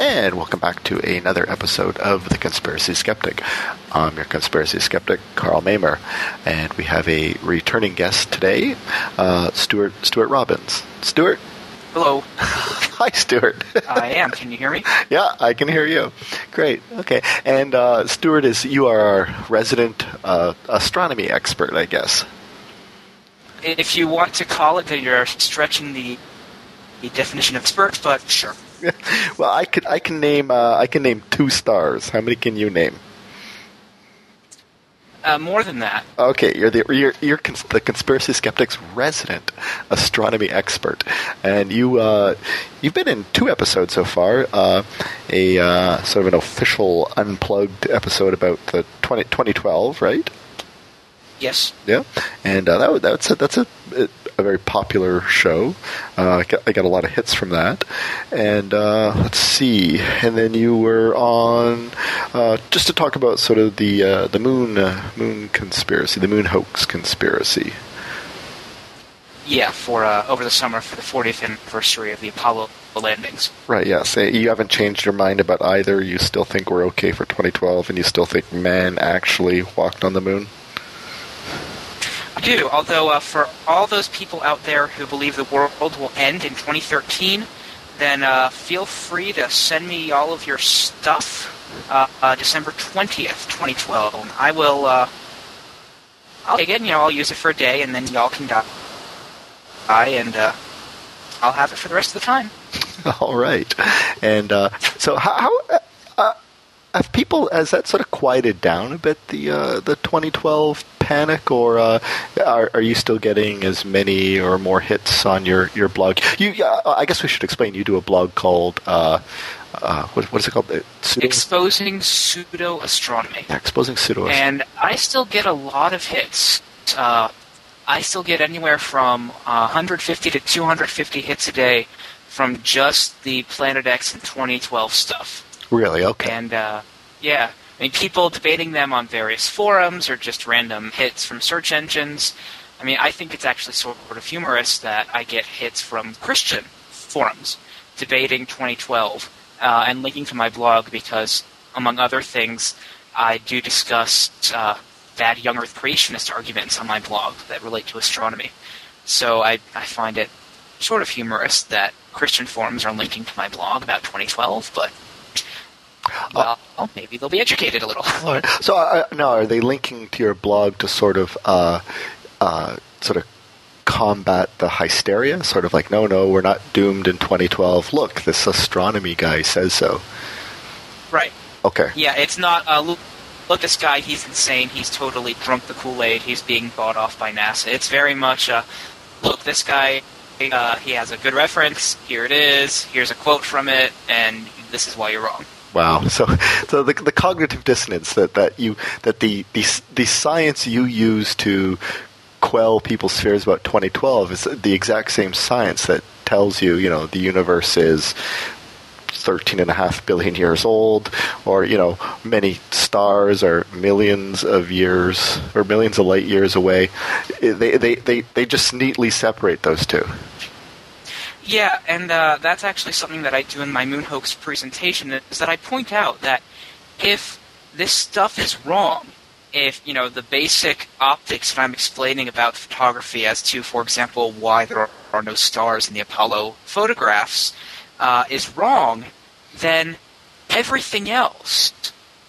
and welcome back to another episode of The Conspiracy Skeptic. I'm your conspiracy skeptic, Karl Mamer, and we have a returning guest today, uh, Stuart Stuart Robbins. Stuart, Hello. hi, Stuart. I am. Can you hear me? yeah, I can hear you. Great. Okay, and uh, Stuart is you are our resident uh, astronomy expert, I guess. If you want to call it that, you're stretching the, the definition of expert, but sure. well, I could I can name uh, I can name two stars. How many can you name? Uh, more than that. Okay, you're the you're, you're cons- the conspiracy skeptics resident astronomy expert, and you uh, you've been in two episodes so far. Uh, a uh, sort of an official unplugged episode about the 20, 2012, right? Yes. Yeah, and uh, that that's a, that's a, a very popular show. Uh, I, got, I got a lot of hits from that, and uh, let's see. And then you were on uh, just to talk about sort of the uh, the moon uh, moon conspiracy, the moon hoax conspiracy. Yeah, for uh, over the summer for the 40th anniversary of the Apollo landings. Right. Yes. Yeah, so you haven't changed your mind about either. You still think we're okay for 2012, and you still think man actually walked on the moon. Do, although uh, for all those people out there who believe the world will end in 2013, then uh, feel free to send me all of your stuff uh, uh December 20th, 2012. I will, uh, I'll take it, you know, I'll use it for a day, and then y'all can die, and uh, I'll have it for the rest of the time. All right. And so how... how have people has that sort of quieted down a bit the the 2012 panic, or uh, are, are you still getting as many or more hits on your, your blog? You, uh, I guess we should explain. You do a blog called uh, uh, what, what is it called? Pseudo? Exposing pseudo astronomy. Yeah, exposing pseudo. And I still get a lot of hits. Uh, I still get anywhere from 150 to 250 hits a day from just the Planet X and 2012 stuff. Really? Okay. And uh, yeah, I mean, people debating them on various forums or just random hits from search engines. I mean, I think it's actually sort of humorous that I get hits from Christian forums debating 2012 uh, and linking to my blog because, among other things, I do discuss uh, bad young Earth creationist arguments on my blog that relate to astronomy. So I, I find it sort of humorous that Christian forums are linking to my blog about 2012, but well, uh, maybe they'll be educated a little. Right. So uh, now, are they linking to your blog to sort of, uh, uh, sort of combat the hysteria? Sort of like, no, no, we're not doomed in 2012. Look, this astronomy guy says so. Right. Okay. Yeah, it's not. Uh, look, look, this guy, he's insane. He's totally drunk the Kool Aid. He's being bought off by NASA. It's very much, uh, look, this guy. Uh, he has a good reference. Here it is. Here's a quote from it, and this is why you're wrong. Wow. So, so the, the cognitive dissonance that, that you that the, the the science you use to quell people's fears about 2012 is the exact same science that tells you, you know, the universe is 13 and a half billion years old, or, you know, many stars are millions of years or millions of light years away. They, they, they, they just neatly separate those two. Yeah, and uh, that's actually something that I do in my moon hoax presentation is that I point out that if this stuff is wrong, if you know the basic optics that I'm explaining about photography as to, for example, why there are no stars in the Apollo photographs uh, is wrong, then everything else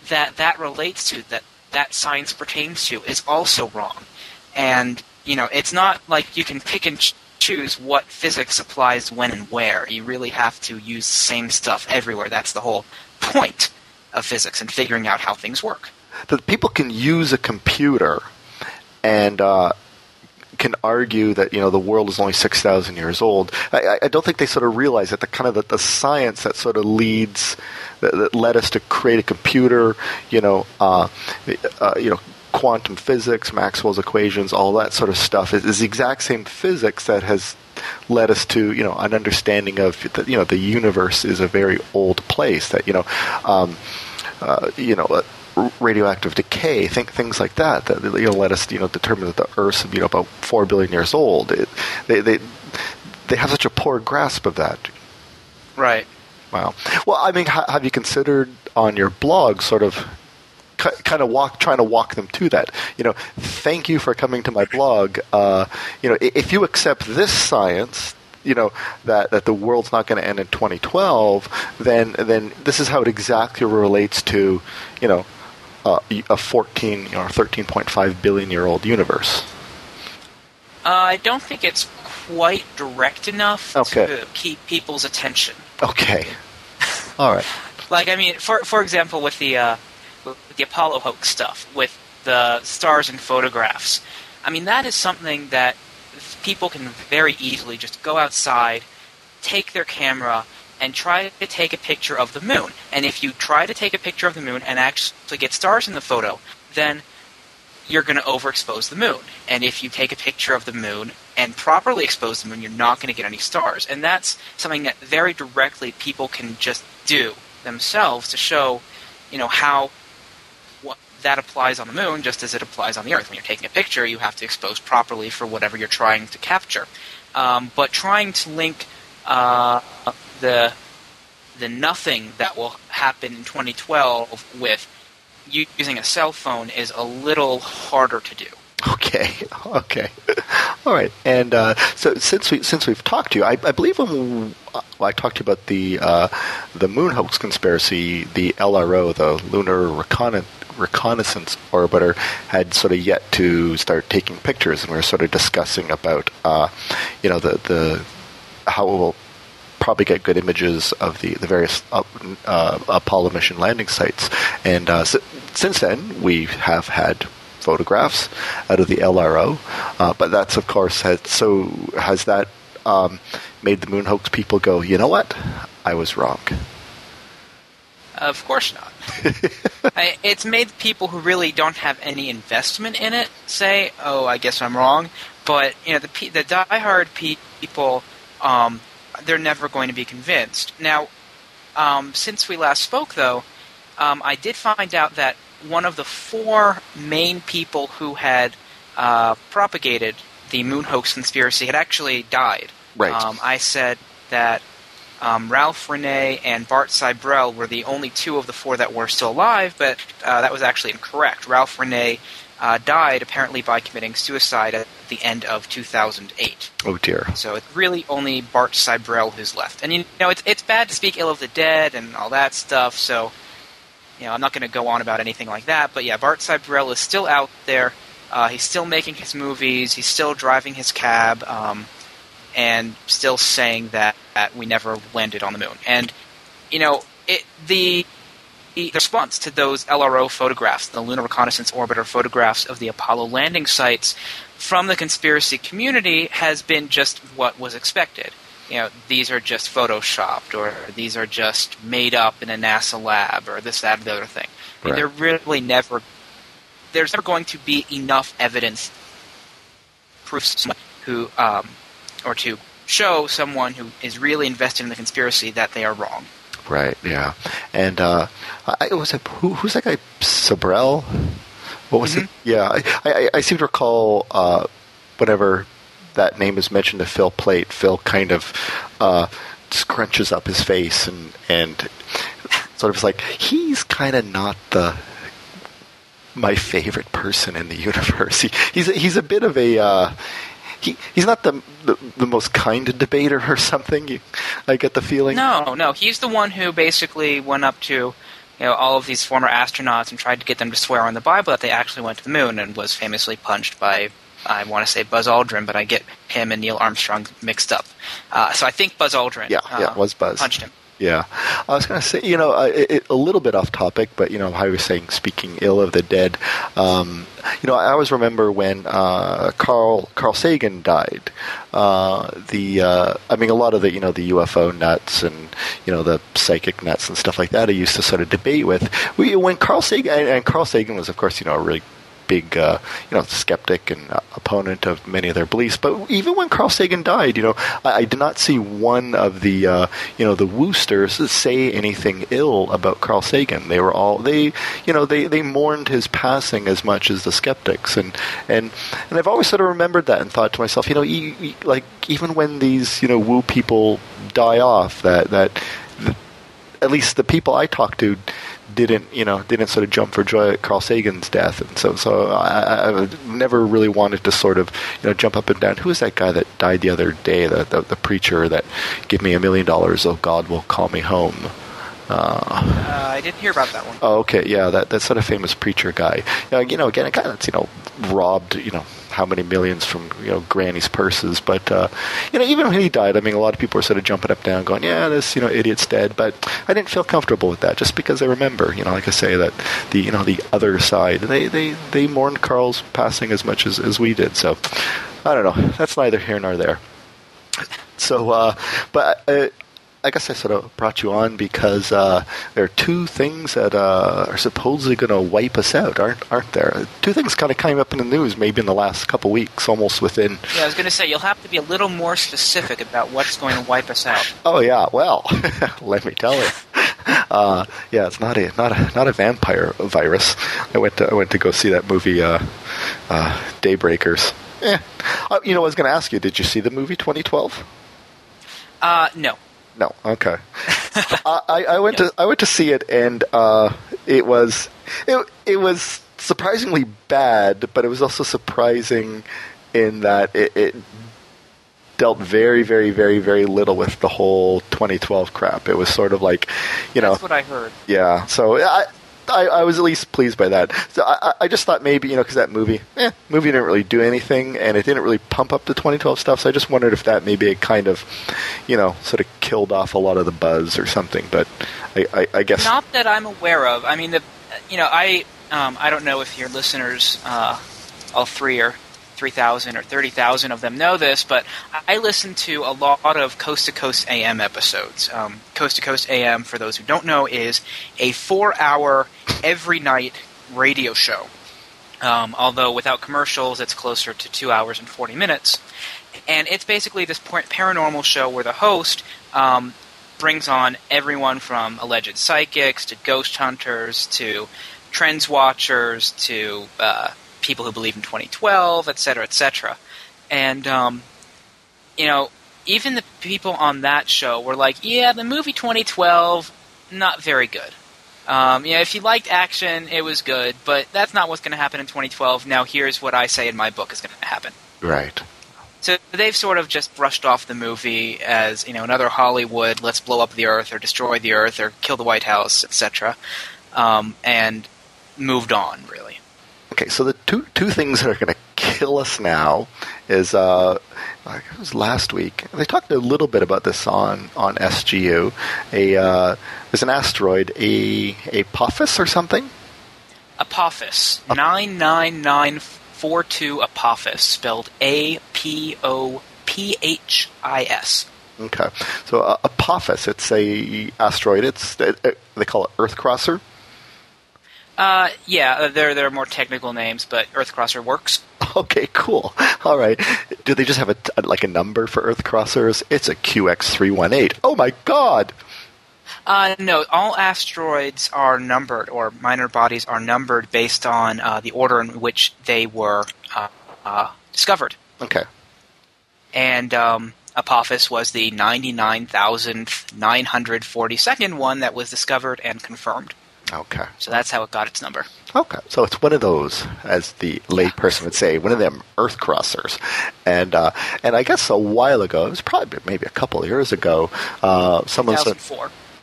that that relates to, that that science pertains to, is also wrong. And you know, it's not like you can pick and choose what physics applies when and where. You really have to use the same stuff everywhere. That's the whole point of physics and figuring out how things work. That people can use a computer and uh, can argue that you know the world is only six thousand years old. I, I, don't think they sort of realize that the kind of the, the science that sort of leads that, that, led us to create a computer, you know, uh, uh, you know, quantum physics, Maxwell's equations, all that sort of stuff is, is, the exact same physics that has led us to you know an understanding of that you know the universe is a very old place that you know um, uh, you know. Uh, radioactive decay, think things like that that you know let us you know determine that the Earth's you know about four billion years old. It, they they they have such a poor grasp of that. Right. Wow. Well, I mean, ha- have you considered on your blog sort of kind of walk trying to walk them to that. You know thank you for coming to my blog. Uh, you know if you accept this science you know that that the world's not going to end in 2012 then then this is how it exactly relates to you know uh, a 14 or 13.5 billion year old universe. Uh, I don't think it's quite direct enough Okay. to keep people's attention. okay. All right. Like, I mean, for for example, with the uh, the Apollo hoax stuff, with the stars and photographs. I mean, that is something that people can very easily just go outside, take their camera, and try to take a picture of the moon. And if you try to take a picture of the moon and actually get stars in the photo, then you're going to overexpose the moon. And if you take a picture of the moon and properly expose the moon, you're not going to get any stars. And that's something that very directly people can just do themselves to show, you know, how that applies on the moon just as it applies on the Earth. When you're taking a picture, you have to expose properly for whatever you're trying to capture. Um, but trying to link uh, the the nothing that will happen in 2012 with using a cell phone is a little harder to do. Okay. Okay. All right. And uh, so since we since we've talked to you, I, I believe when uh, I talked to you about the uh, the moon hoax conspiracy, the LRO, the Lunar Recon- Reconnaissance Orbiter, had sort of yet to start taking pictures, and we were sort of discussing about uh, you know the the how it will probably get good images of the, the various uh, uh, Apollo mission landing sites. And uh, si- since then, we have had photographs out of the LRO, uh, but that's of course had so has that um, made the moon hoax people go, you know what, I was wrong. Of course not. I, it's made people who really don't have any investment in it say, "Oh, I guess I'm wrong." But you know, the the diehard pe- people, um, they're never going to be convinced. Now, um, since we last spoke, though, um, I did find out that one of the four main people who had uh, propagated the moon hoax conspiracy had actually died. Right. Um, I said that um, Ralph René and Bart Sibrel were the only two of the four that were still alive, but uh, that was actually incorrect. Ralph René uh, died apparently by committing suicide at the end of 2008. Oh dear. So it's really only Bart Sibrel who's left. And you know, it's it's bad to speak ill of the dead and all that stuff. So you know, I'm not going to go on about anything like that. But yeah, Bart Sibrel is still out there. Uh, he's still making his movies. He's still driving his cab, um, and still saying that, that we never landed on the moon. And you know, it the the response to those LRO photographs, the Lunar Reconnaissance Orbiter photographs of the Apollo landing sites from the conspiracy community has been just what was expected. You know, these are just photoshopped, or these are just made up in a NASA lab, or this, that, or the other thing. I mean, They're really never. There's never going to be enough evidence, proofs who, um, or to show someone who is really invested in the conspiracy that they are wrong. Right. Yeah. And uh, I it was a, who, who's that guy? Sibrel. What was it? Yeah. I, I, I seem to recall uh, whenever that name is mentioned to Phil Plait, Phil kind of uh, scrunches up his face and and sort of is like he's kind of not the my favorite person in the universe. He, he's a, he's a bit of a uh, he he's not the, the the most kind debater or something. You, I get the feeling. No, no, he's the one who basically went up to you know all of these former astronauts and tried to get them to swear on the Bible that they actually went to the moon and was famously punched by I want to say Buzz Aldrin, but I get him and Neil Armstrong mixed up. Uh, so I think Buzz Aldrin Yeah, uh, yeah, was Buzz. punched him. Yeah, I was going to say, you know, a little bit off topic, but you know, how you were saying speaking ill of the dead. Um, you know, I always remember when uh, Carl Carl Sagan died. Uh, the uh, I mean, a lot of the you know the UFO nuts and you know the psychic nuts and stuff like that. I used to sort of debate with. When Carl Sagan and Carl Sagan was, of course, you know, a really big, uh, you know, skeptic and uh, opponent of many of their beliefs. But even when Carl Sagan died, you know, I, I did not see one of the, uh, you know, the Woosters say anything ill about Carl Sagan. They were all they, you know, they, they mourned his passing as much as the skeptics, and and and I've always sort of remembered that and thought to myself, you know, e- e- like even when these, you know, woo people die off, that that. at least the people I talk to didn't you know didn't sort of jump for joy at Carl Sagan's death, and so so I, I've never really wanted to sort of you know jump up and down. Who is that guy that died the other day? The the, the preacher that give me a million dollars, oh God will call me home. Uh, uh, I didn't hear about that one. Oh, okay, yeah, that that sort of famous preacher guy. Uh, you know, again, a guy that's you know robbed, you know, how many millions from you know granny's purses. But uh, you know, even when he died, I mean, a lot of people were sort of jumping up and down, going, "Yeah, this you know idiot's dead." But I didn't feel comfortable with that, just because I remember, you know, like I say, that the you know the other side they they they mourned Carl's passing as much as as we did. So I don't know. That's neither here nor there. So, uh, but uh, I guess I sort of brought you on because uh, there are two things that uh, are supposedly going to wipe us out, aren't aren't there? Two things kind of came up in the news, maybe in the last couple weeks, almost within. Yeah, I was going to say you'll have to be a little more specific about what's going to wipe us out. Oh yeah, well, let me tell you. Uh, yeah, it's not a not a not a vampire virus. I went to I went to go see that movie, uh, uh, Daybreakers. Eh. Uh, you know, I was going to ask you, did you see the movie 2012? Uh, no. No, okay. I, I went to I went to see it, and uh, it was it it was surprisingly bad, but it was also surprising in that it, it dealt very, very, very, very little with the whole 2012 crap. It was sort of like, you know, that's what I heard. Yeah, so I, I, I, was at least pleased by that. So I, I just thought maybe you know because that movie, eh, movie didn't really do anything, and it didn't really pump up the 2012 stuff. So I just wondered if that maybe it kind of, you know, sort of killed off a lot of the buzz or something. But I, I, I guess not that I'm aware of. I mean, the, you know, I um, I don't know if your listeners, uh, all three are 3,000 or 30,000 of them know this, but I listen to a lot of Coast to Coast AM episodes. Um, Coast to Coast AM, for those who don't know, is a four hour, every night radio show. Um, although without commercials, it's closer to two hours and 40 minutes. And it's basically this paranormal show where the host um, brings on everyone from alleged psychics to ghost hunters to trends watchers to uh, people who believe in 2012, et cetera, et cetera. And, um, you know, even the people on that show were like, yeah, the movie 2012, not very good. Um, yeah, if you liked action, it was good, but that's not what's going to happen in 2012. Now, here's what I say in my book is going to happen. Right. So they've sort of just brushed off the movie as you know another Hollywood, let's blow up the Earth or destroy the Earth or kill the White House, etc., um, and moved on really. Okay, so the two two things that are going to kill us now is uh, it was last week. They talked a little bit about this on on SGU. A uh, there's an asteroid, a Apophis or something. Apophis nine nine nine four two Apophis, spelled A P O P H I S. Okay, so uh, Apophis, it's a asteroid. It's they call it Earth crosser. Uh, yeah, uh, there there are more technical names, but Earthcrosser works. Okay, cool. All right. Do they just have a like a number for Earthcrossers? It's a QX318. Oh my god. Uh, no, all asteroids are numbered, or minor bodies are numbered based on uh, the order in which they were uh, uh discovered. Okay. And um, Apophis was the 99,942nd one that was discovered and confirmed. Okay. So that's how it got its number. Okay. So it's one of those, as the layperson would say, one of them Earth crossers. And uh, and I guess a while ago, it was probably maybe a couple of years ago, uh, someone said.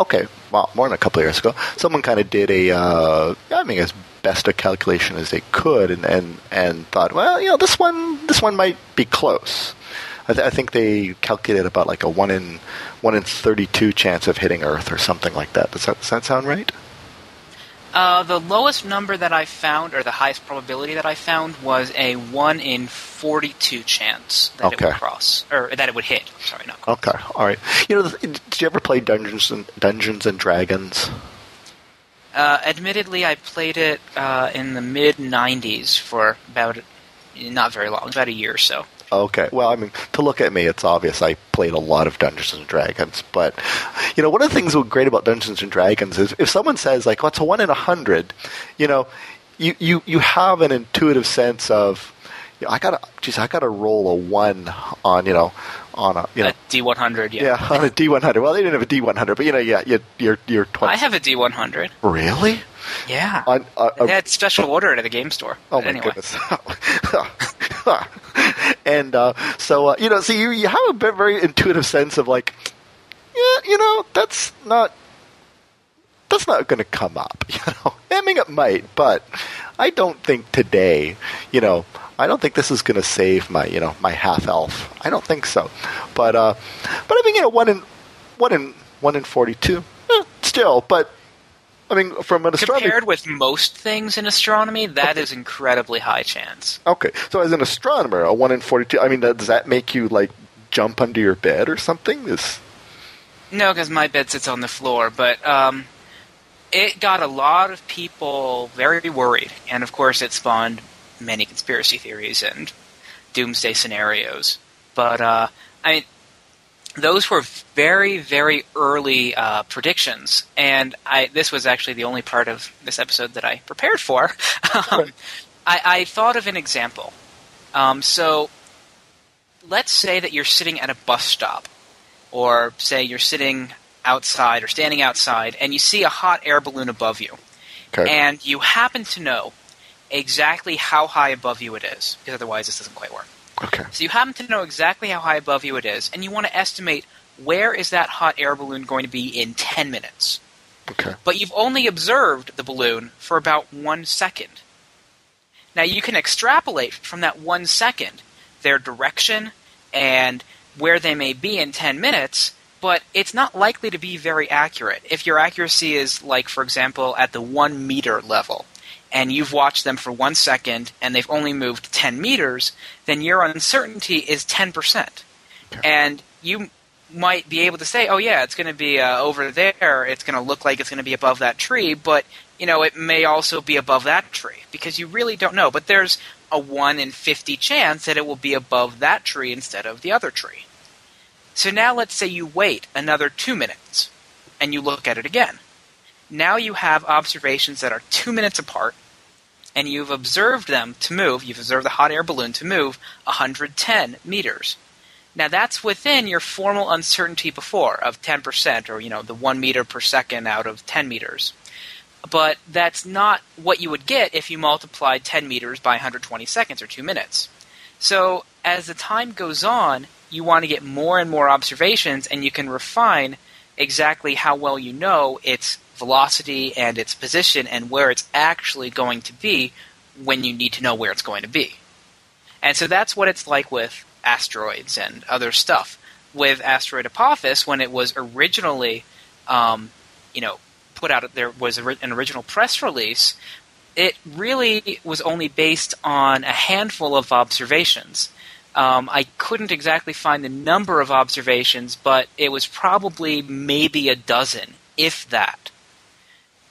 Okay, well, more than a couple of years ago, someone kind of did a, uh, I mean, as best a calculation as they could, and, and and thought, well, you know, this one this one might be close. I, th- I, think they calculated about like a one in one in thirty two chance of hitting Earth or something like that. Does that does that sound right? Uh, the lowest number that I found, or the highest probability that I found, was a one in forty-two chance that okay. it would cross, or that it would hit. Sorry, not cross. Okay, all right. You know, did you ever play Dungeons and Dungeons and Dragons? Uh, admittedly, I played it uh, in the mid '90s for about not very long, about a year or so. Okay. Well, I mean, to look at me, it's obvious I played a lot of Dungeons and Dragons. But, you know, one of the things that's great about Dungeons and Dragons is if someone says, like, what's well, a 1 in a 100, you know, you, you, you have an intuitive sense of, you know, I gotta, geez, I gotta roll a one on, you know, on a you know A D100, yeah. yeah on a D100. Well, they didn't have a D100, but you know, yeah, you, you're you're 20. I have a D100. really Yeah. on uh, they had special order at the game store. Oh my anyway. goodness! and uh, so uh, you know, so you you have a bit very intuitive sense of like, yeah, you know, that's not that's not going to come up. You know, I mean, it might, but I don't think today. You know, I don't think this is going to save my you know my half elf. I don't think so. But uh, but I mean, you know, one in one in one in forty two. Eh, still, but I mean, from an astronomy Compared with most things in astronomy, that is incredibly high chance. Okay, so as an astronomer, a one in forty-two. I mean, does that make you like jump under your bed or something? Is No, because my bed sits on the floor, but um, it got a lot of people very worried, and of course, it spawned many conspiracy theories and doomsday scenarios. But uh, I mean, those were very, very early uh, predictions, and I this was actually the only part of this episode that I prepared for. um, I, I thought of an example. Um, so, let's say that you're sitting at a bus stop or say you're sitting outside or standing outside and you see a hot air balloon above you okay? and you happen to know exactly how high above you it is because otherwise this doesn't quite work okay, so you happen to know exactly how high above you it is and you want to estimate where is that hot air balloon going to be in 10 minutes okay, but you've only observed the balloon for about one second. Now you can extrapolate from that one second their direction and where they may be in 10 minutes, but it's not likely to be very accurate. If your accuracy is, like, for example, at the one meter level, and you've watched them for one second and they've only moved 10 meters, then your uncertainty is 10%. And you might be able to say, oh, yeah, it's going to be uh, over there. It's going to look like it's going to be above that tree, but, you know, it may also be above that tree because you really don't know. But there's a 1 in 50 chance that it will be above that tree instead of the other tree. So now let's say you wait another two minutes and you look at it again. Now you have observations that are two minutes apart, and you've observed them to move. You've observed the hot air balloon to move 110 meters. Now that's within your formal uncertainty before of 10%, or you know the one meter per second out of 10 meters. But that's not what you would get if you multiplied 10 meters by 120 seconds or two minutes. So as the time goes on, you want to get more and more observations, and you can refine exactly how well you know its velocity and its position and where it's actually going to be when you need to know where it's going to be. And so that's what it's like with asteroids and other stuff. With asteroid Apophis, when it was originally, um, you know, put out, there was an original press release. It really was only based on a handful of observations. Um, I couldn't exactly find the number of observations, but it was probably maybe a dozen, if that.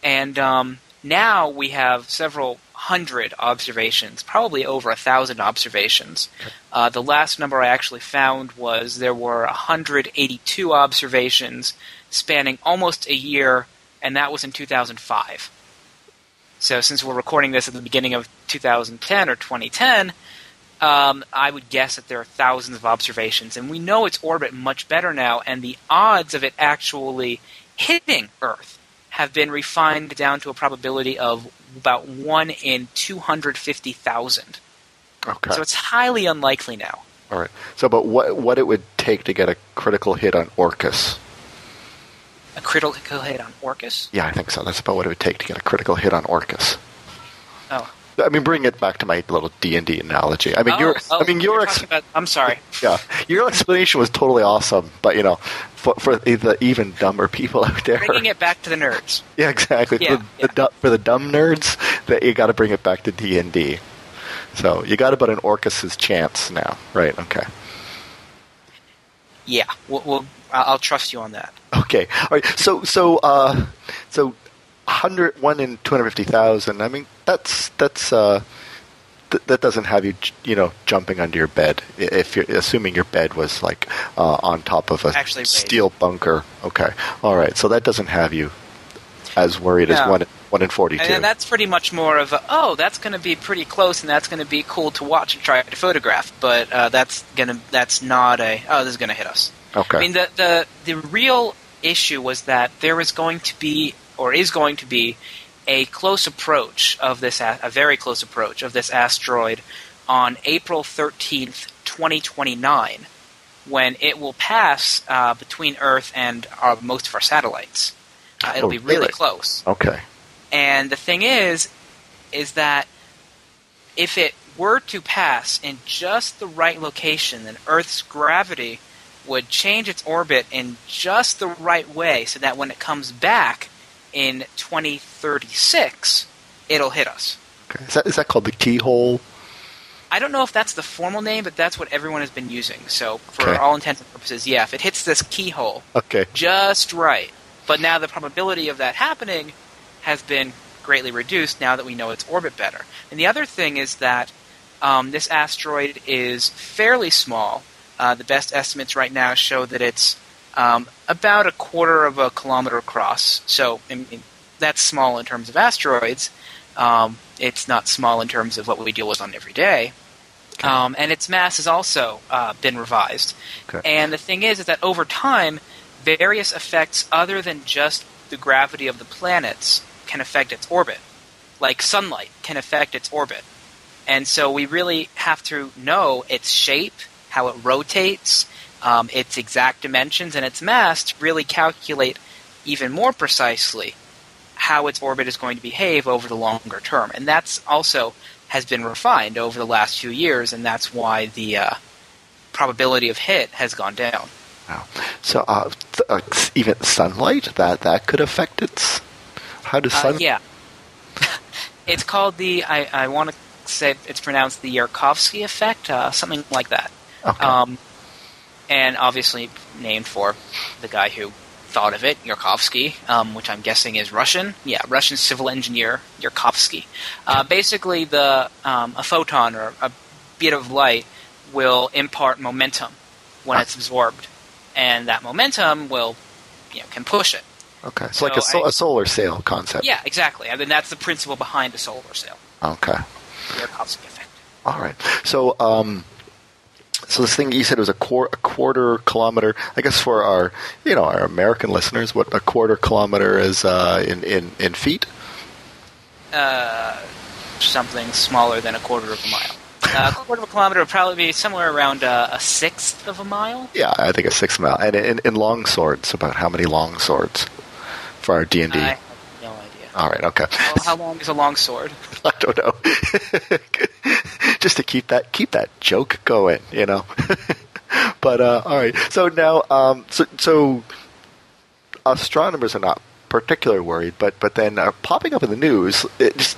And um, now we have several hundred observations, probably over a thousand observations. Uh, the last number I actually found was there were 182 observations spanning almost a year, and that was in 2005. So since we're recording this at the beginning of 2010 or 2010, um, I would guess that there are thousands of observations, and we know its orbit much better now, and the odds of it actually hitting Earth have been refined down to a probability of about 1 in 250,000. okay. So it's highly unlikely now. All right. So, but what what it would take to get a critical hit on Orcus? A critical hit on Orcus? Yeah, I think so. That's about what it would take to get a critical hit on Orcus. Oh. I mean, bring it back to my little D and D analogy. I mean, Oh, your oh, I mean your. Ex- about, I'm sorry. yeah, your explanation was totally awesome. But you know, for, for the even dumber people out there, Bringing it back to the nerds. Yeah, exactly. Yeah, for, yeah. The, for the dumb nerds, that you got to bring it back to D and D. So you got about an Orcus's chance now, right? Okay. Yeah, we'll, we'll, I'll I'll trust you on that. Okay. All right. So so uh, so hundred one in two hundred fifty thousand. I mean, that's that's uh, th- that doesn't have you you know jumping under your bed if you're assuming your bed was like uh, on top of a Actually steel bunker. Okay. All right. So that doesn't have you as worried as one in one in forty-two. And that's pretty much more of a, oh, that's going to be pretty close, and that's going to be cool to watch and try to photograph. But uh, that's gonna that's not a oh, this is going to hit us. okay. I mean, the, the the real issue was that there was going to be, or is going to be, a close approach of this, a, very close approach of this asteroid on April thirteenth, twenty twenty nine, when it will pass uh, between Earth and our, most of our satellites. Uh, it'll Oh, be really really? close. okay. And the thing is, is that if it were to pass in just the right location, then Earth's gravity would change its orbit in just the right way so that when it comes back in 2036, it'll hit us. Okay. Is that is that called the keyhole? I don't know if that's the formal name, but that's what everyone has been using. So, for Okay. all intents and purposes, yeah, if it hits this keyhole, Okay. just right. But now the probability of that happening has been greatly reduced now that we know its orbit better. And the other thing is that um, this asteroid is fairly small. Uh, the best estimates right now show that it's um, about a quarter of a kilometer across. So I mean, that's small in terms of asteroids. Um, it's not small in terms of what we deal with on every day. Um, and its mass has also uh, been revised. Okay. And the thing is, is that over time, various effects other than just the gravity of the planets can affect its orbit. Like sunlight can affect its orbit. And so we really have to know its shape, how it rotates, um, its exact dimensions, and its mass to really calculate even more precisely how its orbit is going to behave over the longer term. And that's also has been refined over the last few years, and that's why the uh, probability of hit has gone down. Wow. So uh, th- uh, even sunlight that that could affect its. How does Uh, sun? yeah. it's called the, I, I want to say it's pronounced the Yarkovsky effect, uh, something like that. Okay. Um, and obviously named for the guy who thought of it, Yarkovsky, um, which I'm guessing is Russian. Yeah, Russian civil engineer Yarkovsky. Uh, basically, the um, a photon or a bit of light will impart momentum when it's absorbed, and that momentum will, you know, can push it. okay. so like a, so I- a solar sail concept. Yeah, exactly. I mean, that's the principle behind a solar sail, Okay. Yarkovsky effect. All right. So, um, so this thing you said was a, a quarter kilometer. I guess for our, you know, our American listeners, what a quarter kilometer is uh, in, in in feet. Uh, something smaller than a quarter of a mile. Uh, a quarter of a kilometer would probably be somewhere around uh, a sixth of a mile. Yeah, I think a six mile. And in, in long swords, about how many long swords for our D and D? I have no idea. All right. Okay. Well, how long is a long sword? I don't know. Just to keep that keep that joke going, you know. but uh, all right. So now, um, so so astronomers are not particularly worried, but but then uh, popping up in the news, it just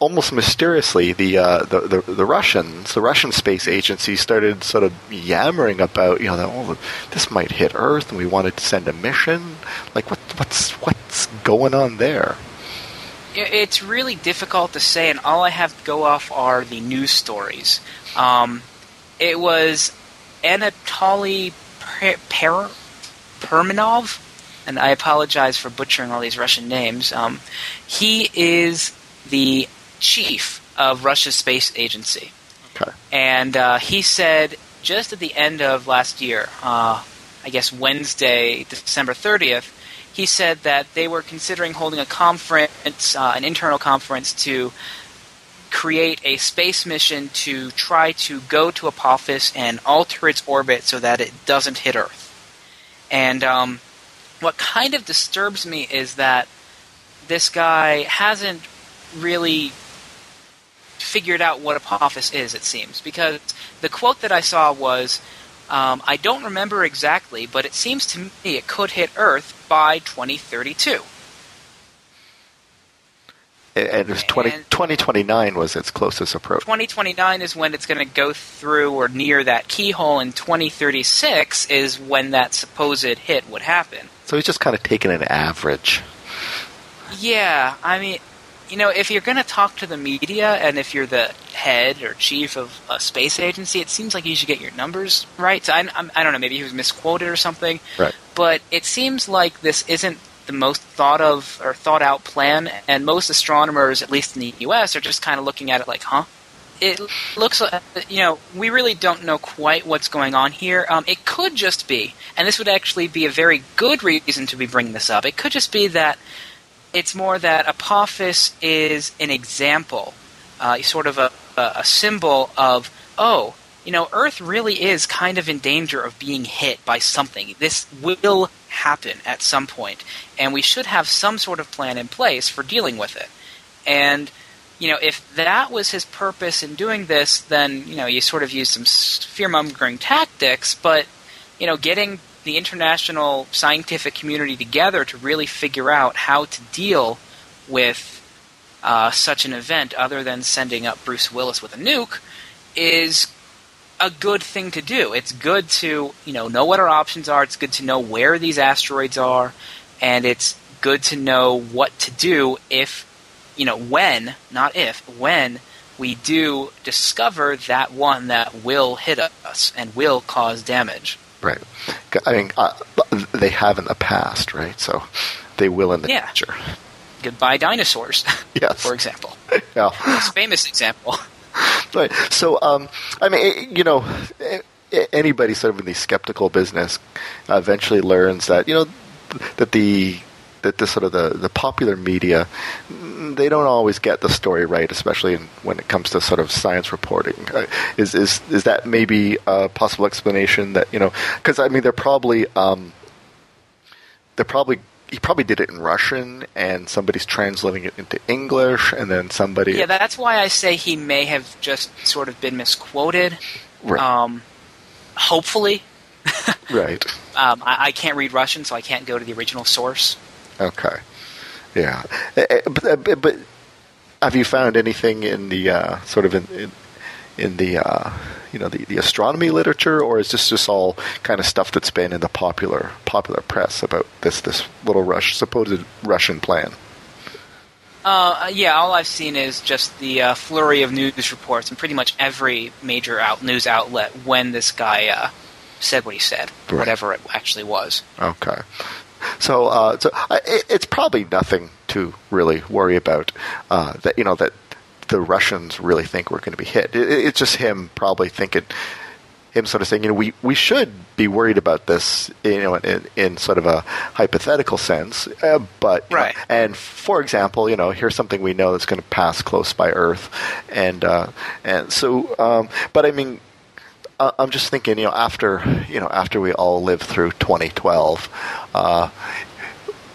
almost mysteriously, the, uh, the the the Russians, the Russian space agency, started sort of yammering about, you know, that oh, this might hit Earth, and we wanted to send a mission. Like, what what's what's going on there? It's really difficult to say, and all I have to go off are the news stories. Um, it was Anatoly Per- Per- Perminov, and I apologize for butchering all these Russian names. Um, he is the chief of Russia's space agency. Okay. And uh, he said just at the end of last year, uh, I guess Wednesday, December 30th, he said that they were considering holding a conference, uh, an internal conference, to create a space mission to try to go to Apophis and alter its orbit so that it doesn't hit Earth. And um, what kind of disturbs me is that this guy hasn't really figured out what Apophis is, it seems. Because the quote that I saw was, um, I don't remember exactly, but it seems to me it could hit Earth by 2032. And it was 20, 2029 was its closest approach. 2029 is when it's going to go through or near that keyhole, and 2036 is when that supposed hit would happen. So he's just kind of taking an average. Yeah, I mean, you know, if you're going to talk to the media and if you're the head or chief of a space agency, it seems like you should get your numbers right. So I, I don't know, maybe he was misquoted or something. Right. But it seems like this isn't the most thought of or thought out plan, and most astronomers, at least in the U.S., are just kind of looking at it like, huh? It looks like, you know, we really don't know quite what's going on here. Um, it could just be, and this would actually be a very good reason to be bringing this up, it could just be that it's more that Apophis is an example, uh, sort of a, a symbol of, oh, you know, Earth really is kind of in danger of being hit by something. This will happen at some point, and we should have some sort of plan in place for dealing with it. And you know, if that was his purpose in doing this, then you know you sort of use some fear mongering tactics. But you know, getting the international scientific community together to really figure out how to deal with uh, such an event, other than sending up Bruce Willis with a nuke, is a good thing to do. It's good to you know know what our options are. It's good to know where these asteroids are, and it's good to know what to do if you know, when, not if, when we do discover that one that will hit us and will cause damage. Right. I mean, uh, they have in the past, right? So they will in the yeah. future. Goodbye dinosaurs. Yes. for example. Yeah. Most famous example. Right. So, um, I mean, you know, anybody sort of in the skeptical business eventually learns that you know that the that the sort of the, the popular media they don't always get the story right, especially in, when it comes to sort of science reporting. Uh, is is is that maybe a possible explanation that you know? Because I mean, they're probably um, they're probably he probably did it in Russian, and somebody's translating it into English, and then somebody. Yeah, that's why I say he may have just sort of been misquoted. Right. Um, hopefully. right. Um, I, I, can't read Russian, so I can't go to the original source. Okay. Yeah, eh, eh, but, eh, but have you found anything in the uh, sort of in, in, in the uh, you know the, the astronomy literature, or is this just all kind of stuff that's been in the popular popular press about this this little Rush supposed Russian plan? Uh, yeah, all I've seen is just the uh, flurry of news reports, and pretty much every major out news outlet when this guy uh, said what he said, right. whatever it actually was. Okay, so, uh, so it, it's probably nothing to really worry about. Uh, that you know that the Russians really think we're going to be hit. It, it's just him probably thinking, him sort of saying, you know, we, we should be worried about this, you know, in, in sort of a hypothetical sense. Uh, but right. Know, and for example, you know, here's something we know that's going to pass close by Earth, and uh, and so, um, but I mean, I'm just thinking, you know, after you know, after we all live through 2012, uh,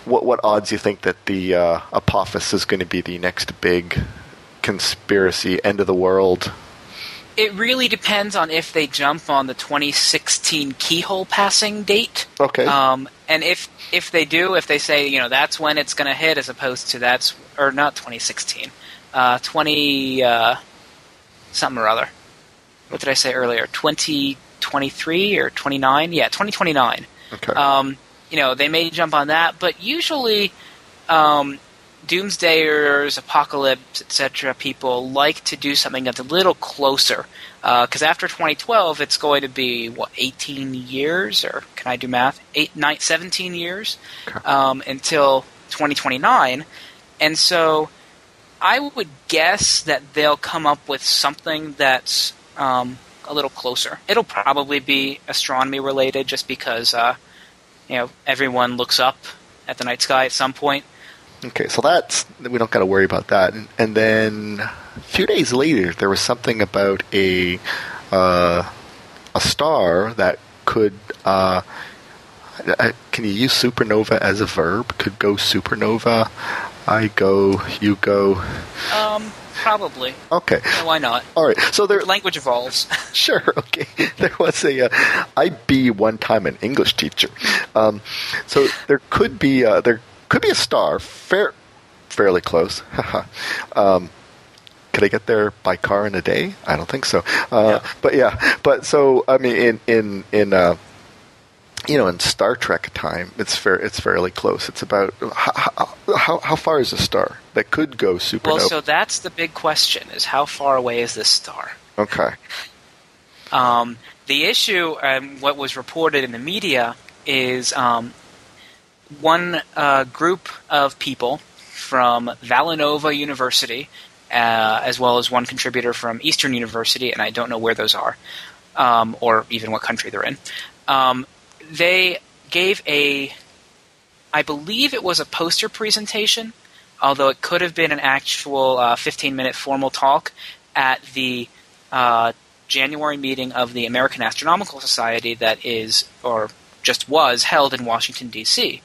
what what odds do you think that the uh, Apophis is going to be the next big conspiracy, end of the world? It really depends on if they jump on the 2016 keyhole passing date. Okay. Um, and if if they do, if they say you know that's when it's going to hit, as opposed to that's or not 2016, uh, 20 uh, something or other what did I say earlier? 2023 or 29? Yeah, 2029. Okay. Um, you know, they may jump on that, but usually um, doomsdayers, apocalypse, etc. people like to do something that's a little closer. Because uh, after 2012, it's going to be, what, 18 years? Or can I do math? Eight, nine, 17 years um, until 2029. And so I would guess that they'll come up with something that's um, a little closer. It'll probably be astronomy related, just because uh, you know everyone looks up at the night sky at some point. Okay, so that's we don't got to worry about that. And, and, then a few days later, there was something about a uh, a star that could. Uh, can you use supernova as a verb? Could go supernova. I go. You go. Um, Probably. Okay. Yeah, why not? All right. So there. Language evolves. sure. Okay. There was a. Uh, I be one time an English teacher. Um, so there could be uh, there could be a star fair, fairly close. um, could I get there by car in a day? I don't think so. Uh, yeah. But yeah. But so I mean, in in in. Uh, you know, in Star Trek time, it's fair. It's fairly close. It's about how, how, how far is a star that could go supernova? Well, so that's the big question: is how far away is this star? Okay. Um, the issue, um, what was reported in the media, is um, one uh, group of people from Villanova University, uh, as well as one contributor from Eastern University, and I don't know where those are, um, or even what country they're in. Um, they gave a, I believe it was a poster presentation, although it could have been an actual uh, 15 minute formal talk at the uh, January meeting of the American Astronomical Society that is, or just was, held in Washington, D.C.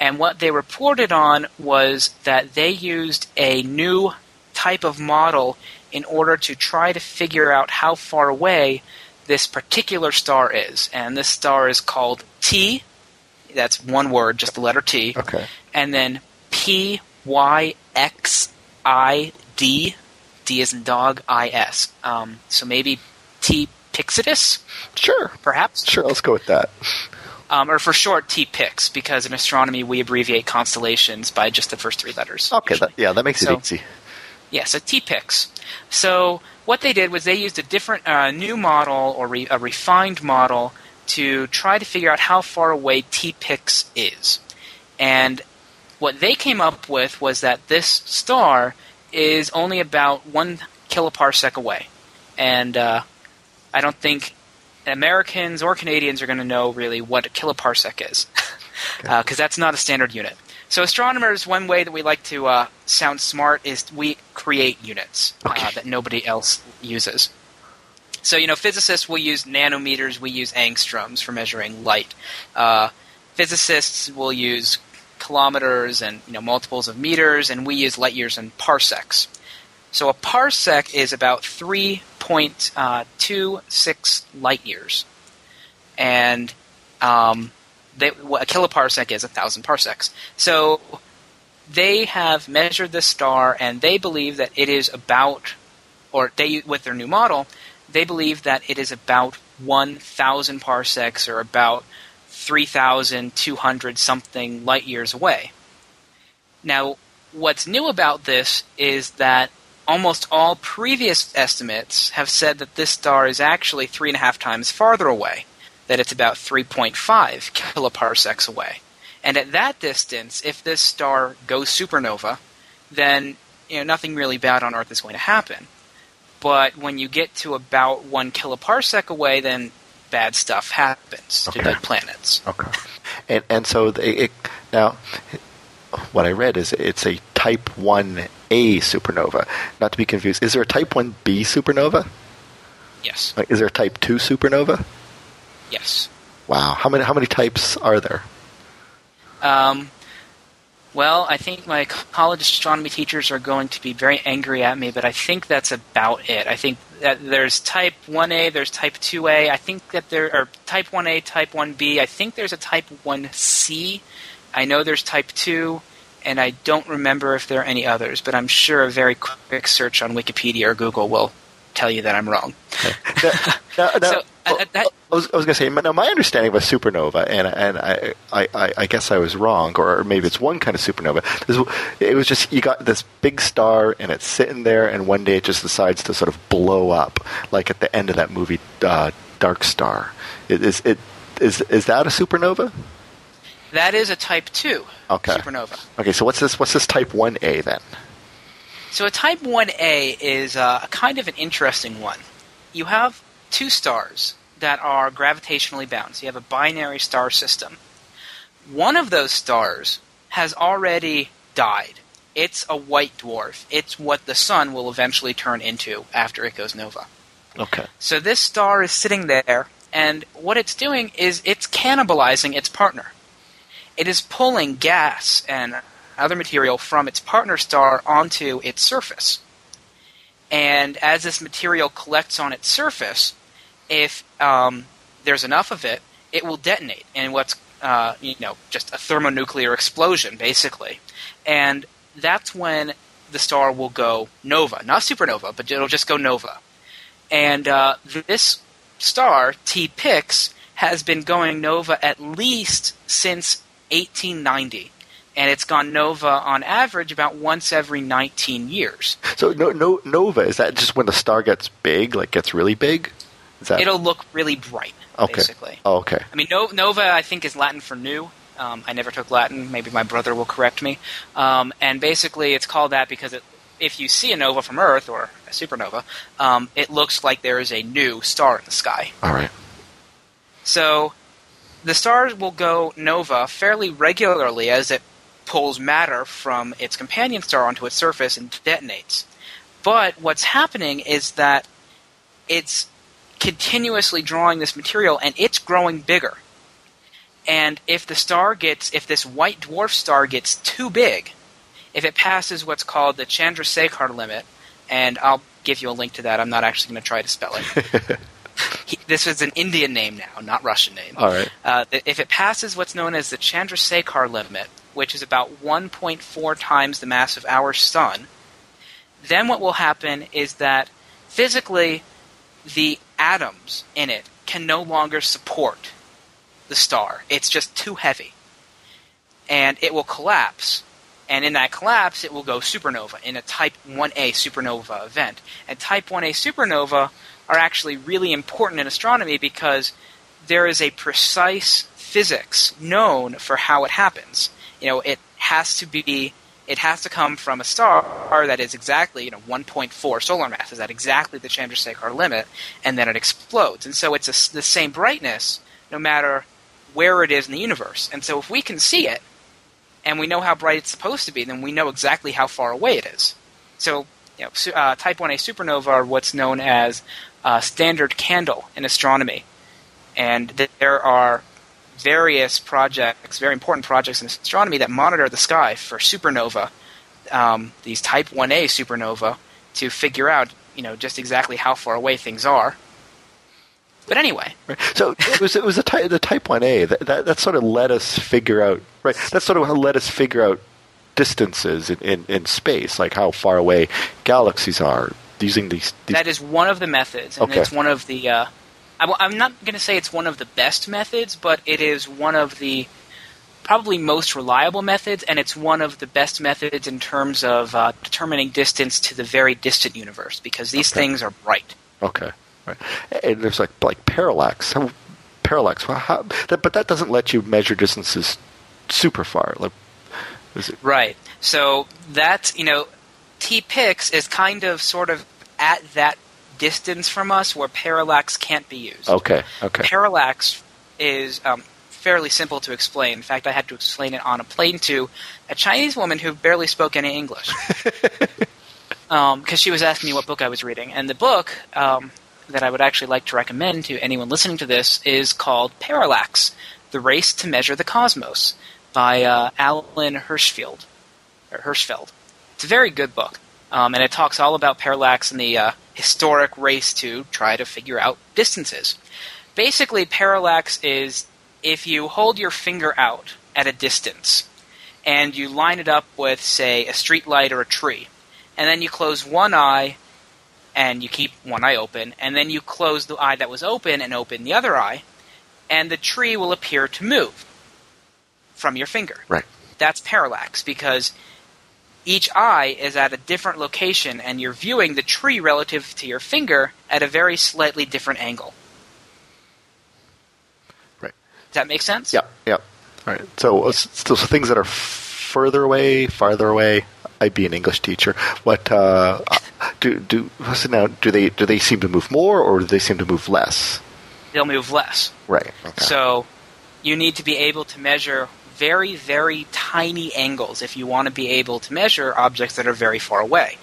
And what they reported on was that they used a new type of model in order to try to figure out how far away this particular star is. And this star is called T. That's one word, just the letter T. Okay. And then P Y X I D. D is in dog, I S. Um, so maybe T Pyxidis, Sure. perhaps? Sure. Let's go with that. Um, or for short, T Pyx, because in astronomy we abbreviate constellations by just the first three letters. Okay. That, yeah, that makes So- it easy. Yeah, so T-Pyx. So what they did was they used a different, uh, new model or re- a refined model to try to figure out how far away T-Pyx is. And what they came up with was that this star is only about one kiloparsec away. And uh, I don't think Americans or Canadians are going to know really what a kiloparsec is, because that's not a standard unit. So astronomers, one way that we like to uh, sound smart is we create units uh, that nobody else uses. So you know, physicists will use nanometers, we use angstroms for measuring light. Uh, physicists will use kilometers and you know multiples of meters, and we use light years and parsecs. So a parsec is about three point uh, two six light years, and um, they, what a kiloparsec is a thousand parsecs. So they have measured this star, and they believe that it is about, or they with their new model, they believe that it is about one thousand parsecs, or about three thousand two hundred something light years away. Now, what's new about this is that almost all previous estimates have said that this star is actually three and a half times farther away, that it's about 3.5 kiloparsecs away. And at that distance, if this star goes supernova, then you know nothing really bad on Earth is going to happen. But when you get to about one kiloparsec away, then bad stuff happens Okay. to dead planets. Okay. And and so they, it, now, what I read is it's a Type One A supernova. Not to be confused. Is there a Type One B supernova? Yes, Like, is there a Type Two supernova? yes. Wow. How many how many types are there? Um, well, I think my college astronomy teachers are going to be very angry at me, but I think that's about it. I think that there's type 1A, there's type 2A. I think that there are type 1A, type 1B. I think there's a type 1C. I know there's type 2, and I don't remember if there are any others, but I'm sure a very quick search on Wikipedia or Google will tell you that I'm wrong. No, no, So, uh, uh, I was, I was going to say, now my understanding of a supernova, and and I, I, I- I guess I was wrong, or maybe it's one kind of supernova. Is it was just you got this big star, and it's sitting there, and one day it just decides to sort of blow up, like at the end of that movie, uh, Dark Star. It- Is it is is that a supernova? That is a type 2 Okay. supernova. Okay, so what's this? What's this Type One A then? So a Type 1A is uh, a kind of an interesting one. You have two stars that are gravitationally bound. So you have a binary star system. One of those stars has already died. It's a white dwarf. It's what the sun will eventually turn into after it goes nova. Okay. So this star is sitting there, and what it's doing is it's cannibalizing its partner. It is pulling gas and other material from its partner star onto its surface. And as this material collects on its surface, if um, there's enough of it, it will detonate in what's uh, you know just a thermonuclear explosion, basically. And that's when the star will go nova, not supernova, but it'll just go nova. And uh, this star, T Pyx, has been going nova at least since 1890. And it's gone nova on average about once every 19 years. So no, no nova is that just when the star gets big, like gets really big? Is that It'll look really bright, okay? basically. Oh, okay. I mean, no, nova, I think, is Latin for new. Um, I never took Latin. Maybe my brother will correct me. Um, and basically, it's called that because it, if you see a nova from Earth or a supernova, um, it looks like there is a new star in the sky. All right. So the star will go nova fairly regularly as it pulls matter from its companion star onto its surface and detonates. But what's happening is that it's continuously drawing this material and it's growing bigger. And if the star gets, if this white dwarf star gets too big, if it passes what's called the Chandrasekhar limit, and I'll give you a link to that. I'm not actually going to try to spell it. he, this is an Indian name now, not Russian name. All right. Uh, if it passes what's known as the Chandrasekhar limit, which is about 1.4 times the mass of our sun, then what will happen is that physically the atoms in it can no longer support the star. It's just too heavy. And it will collapse. And in that collapse, it will go supernova in a Type 1a supernova event. And Type 1a supernova are actually really important in astronomy because there is a precise physics known for how it happens. You know, it has to be it has to come from a star that is exactly you know 1.4 solar mass is at exactly the Chandrasekhar limit, and then it explodes. And so it's a, the same brightness no matter where it is in the universe. And so if we can see it, and we know how bright it's supposed to be, then we know exactly how far away it is. So you know, uh, Type 1a supernova are what's known as uh, standard candle in astronomy, and there are various projects, very important projects in astronomy that monitor the sky for supernova, um, these Type 1a supernova, to figure out, you know, just exactly how far away things are. But anyway, right. so it was it was the type the Type 1a that, that that sort of let us figure out right. That sort of let us figure out distances in, in, in space, like how far away galaxies are using these. these that is one of the methods, and Okay. it's one of the. Uh, I, I'm not going to say it's one of the best methods, but it is one of the probably most reliable methods, and it's one of the best methods in terms of uh, determining distance to the very distant universe, because these Okay. things are bright. Okay, right. And there's like like parallax. How parallax? Well, how, that, but that doesn't let you measure distances super far. Like, it? Right. So that you know, T Pyx is kind of sort of at that distance from us where parallax can't be used. Okay, okay. Parallax is um, fairly simple to explain. In fact, I had to explain it on a plane to a Chinese woman who barely spoke any English. Because she was asking me what book I was reading. And the book um, that I would actually like to recommend to anyone listening to this is called Parallax The Race to Measure the Cosmos by uh, Alan Hirschfeld. Or Hirschfeld. It's a very good book. Um, and it talks all about parallax and the uh, historic race to try to figure out distances. Basically, parallax is if you hold your finger out at a distance and you line it up with, say, a street light or a tree, and then you close one eye and you keep one eye open, and then you close the eye that was open and open the other eye, and the tree will appear to move from your finger. Right. That's parallax because each eye is at a different location and you're viewing the tree relative to your finger at a very slightly different angle. Right. Does that make sense? Yeah, yeah. All right. So, uh, s- so things that are further away, farther away. I'd be an English teacher. What uh, do do what's it now? Do they do they seem to move more or do they seem to move less? They'll move less. Right. Okay. So you need to be able to measure very, very tiny angles if you want to be able to measure objects that are very far away.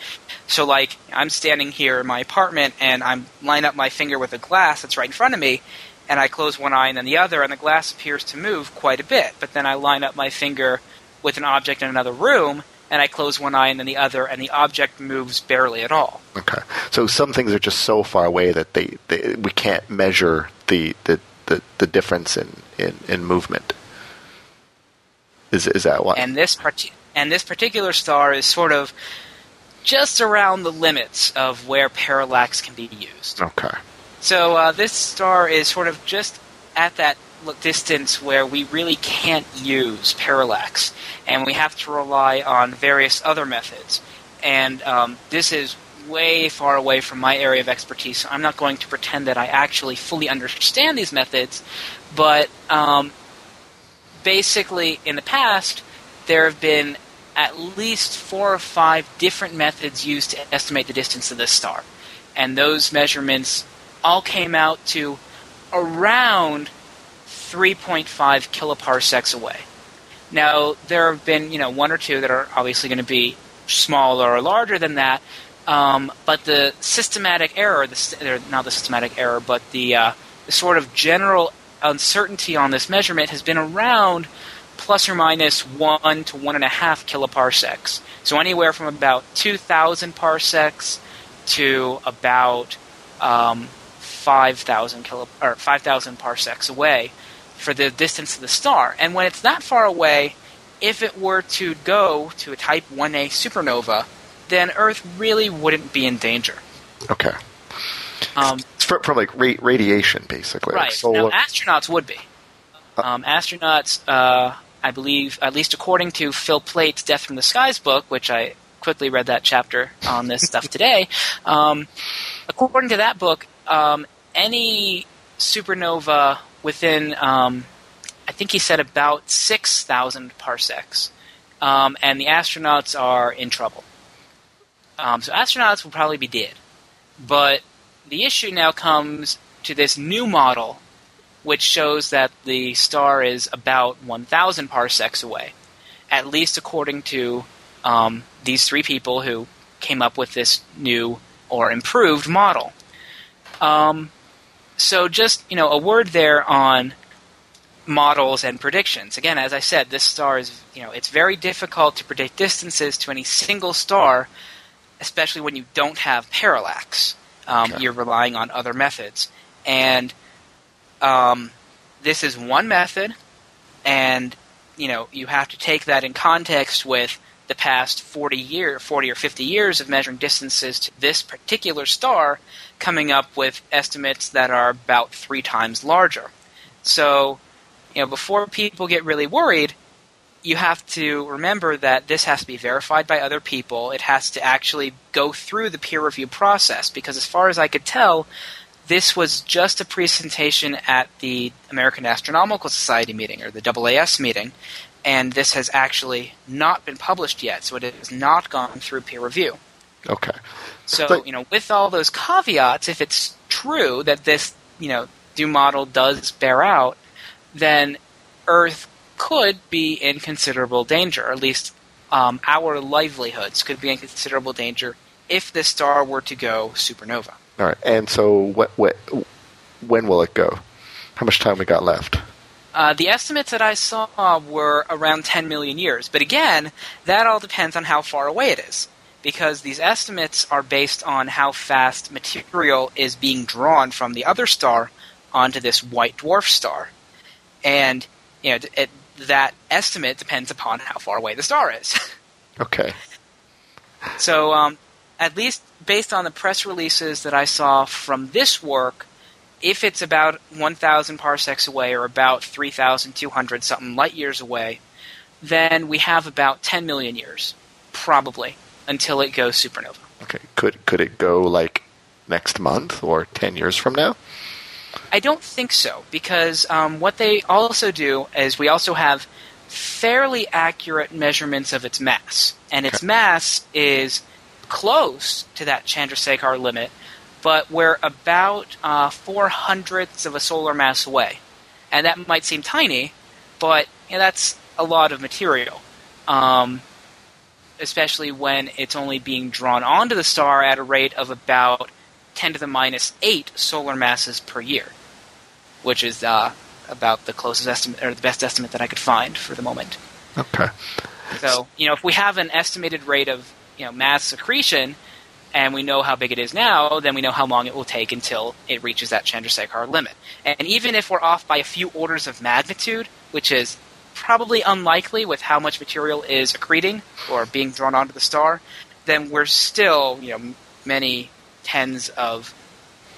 So, like, I'm standing here in my apartment and I'm line up my finger with a glass that's right in front of me, and I close one eye and then the other, and the glass appears to move quite a bit. But then I line up my finger with an object in another room, and I close one eye and then the other, and the object moves barely at all. Okay. So some things are just so far away that they, they we can't measure the the, the, the difference in, in, in movement. Is is that why? and this part- and this particular star is sort of just around the limits of where parallax can be used. okay. So uh, this star is sort of just at that distance where we really can't use parallax, and we have to rely on various other methods. And um, this is way far away from my area of expertise, so I'm not going to pretend that I actually fully understand these methods, but um, basically, in the past, there have been at least four or five different methods used to estimate the distance of this star. And those measurements all came out to around 3.5 kiloparsecs away. Now, there have been, you know, one or two that are obviously going to be smaller or larger than that, um, but the systematic error, the, not the systematic error, but the, uh, the sort of general uncertainty on this measurement has been around plus or minus 1 to 1.5 kiloparsecs. So anywhere from about 2,000 parsecs to about um, 5,000 kilo or 5,000 parsecs away for the distance of the star. And when it's that far away, if it were to go to a Type 1a supernova, then Earth really wouldn't be in danger. Okay. Um, from, from like ra- radiation, basically. Right. Like now, astronauts would be. Um, astronauts, uh, I believe, at least according to Phil Plait's Death from the Skies book, which I quickly read that chapter on this stuff today. Um, according to that book, um, any supernova within, um, I think he said about 6,000 parsecs, um, and the astronauts are in trouble. Um, so astronauts will probably be dead. But the issue now comes to this new model, which shows that the star is about 1,000 parsecs away, at least according to um, these three people who came up with this new or improved model. Um, so, just you know, a word there on models and predictions. Again, as I said, this star is you know it's very difficult to predict distances to any single star, especially when you don't have parallax. Um, okay. You're relying on other methods, and um, this is one method, and you know you have to take that in context with the past 40 year, 40 or 50 years of measuring distances to this particular star, coming up with estimates that are about three times larger. So, you know, before people get really worried, you have to remember that this has to be verified by other people. It has to actually go through the peer review process because, as far as I could tell, this was just a presentation at the American Astronomical Society meeting or the AAS meeting, and this has actually not been published yet, so it has not gone through peer review. Okay. So, but, you know, with all those caveats, if it's true that this, you know, new model does bear out, then Earth could be in considerable danger, or at least um, our livelihoods could be in considerable danger if this star were to go supernova. All right. And so, what, what, when will it go? How much time we got left? Uh, the estimates that I saw were around 10 million years. But again, that all depends on how far away it is. Because these estimates are based on how fast material is being drawn from the other star onto this white dwarf star. And you know, it, that estimate depends upon how far away the star is. okay. So, um, at least based on the press releases that I saw from this work, if it's about 1,000 parsecs away or about 3,200 something light years away, then we have about 10 million years, probably, until it goes supernova. Okay. Could could it go like next month or 10 years from now? I don't think so, because um, what they also do is we also have fairly accurate measurements of its mass, and its okay. mass is close to that Chandrasekhar limit, but we're about uh, four hundredths of a solar mass away, and that might seem tiny, but you know, that's a lot of material. Um, especially when it's only being drawn onto the star at a rate of about 10 to the minus 8 solar masses per year, which is uh, about the closest estimate or the best estimate that I could find for the moment. Okay. So, you know, if we have an estimated rate of, you know, mass accretion and we know how big it is now, then we know how long it will take until it reaches that Chandrasekhar limit. And even if we're off by a few orders of magnitude, which is probably unlikely with how much material is accreting or being drawn onto the star, then we're still, you know, many tens of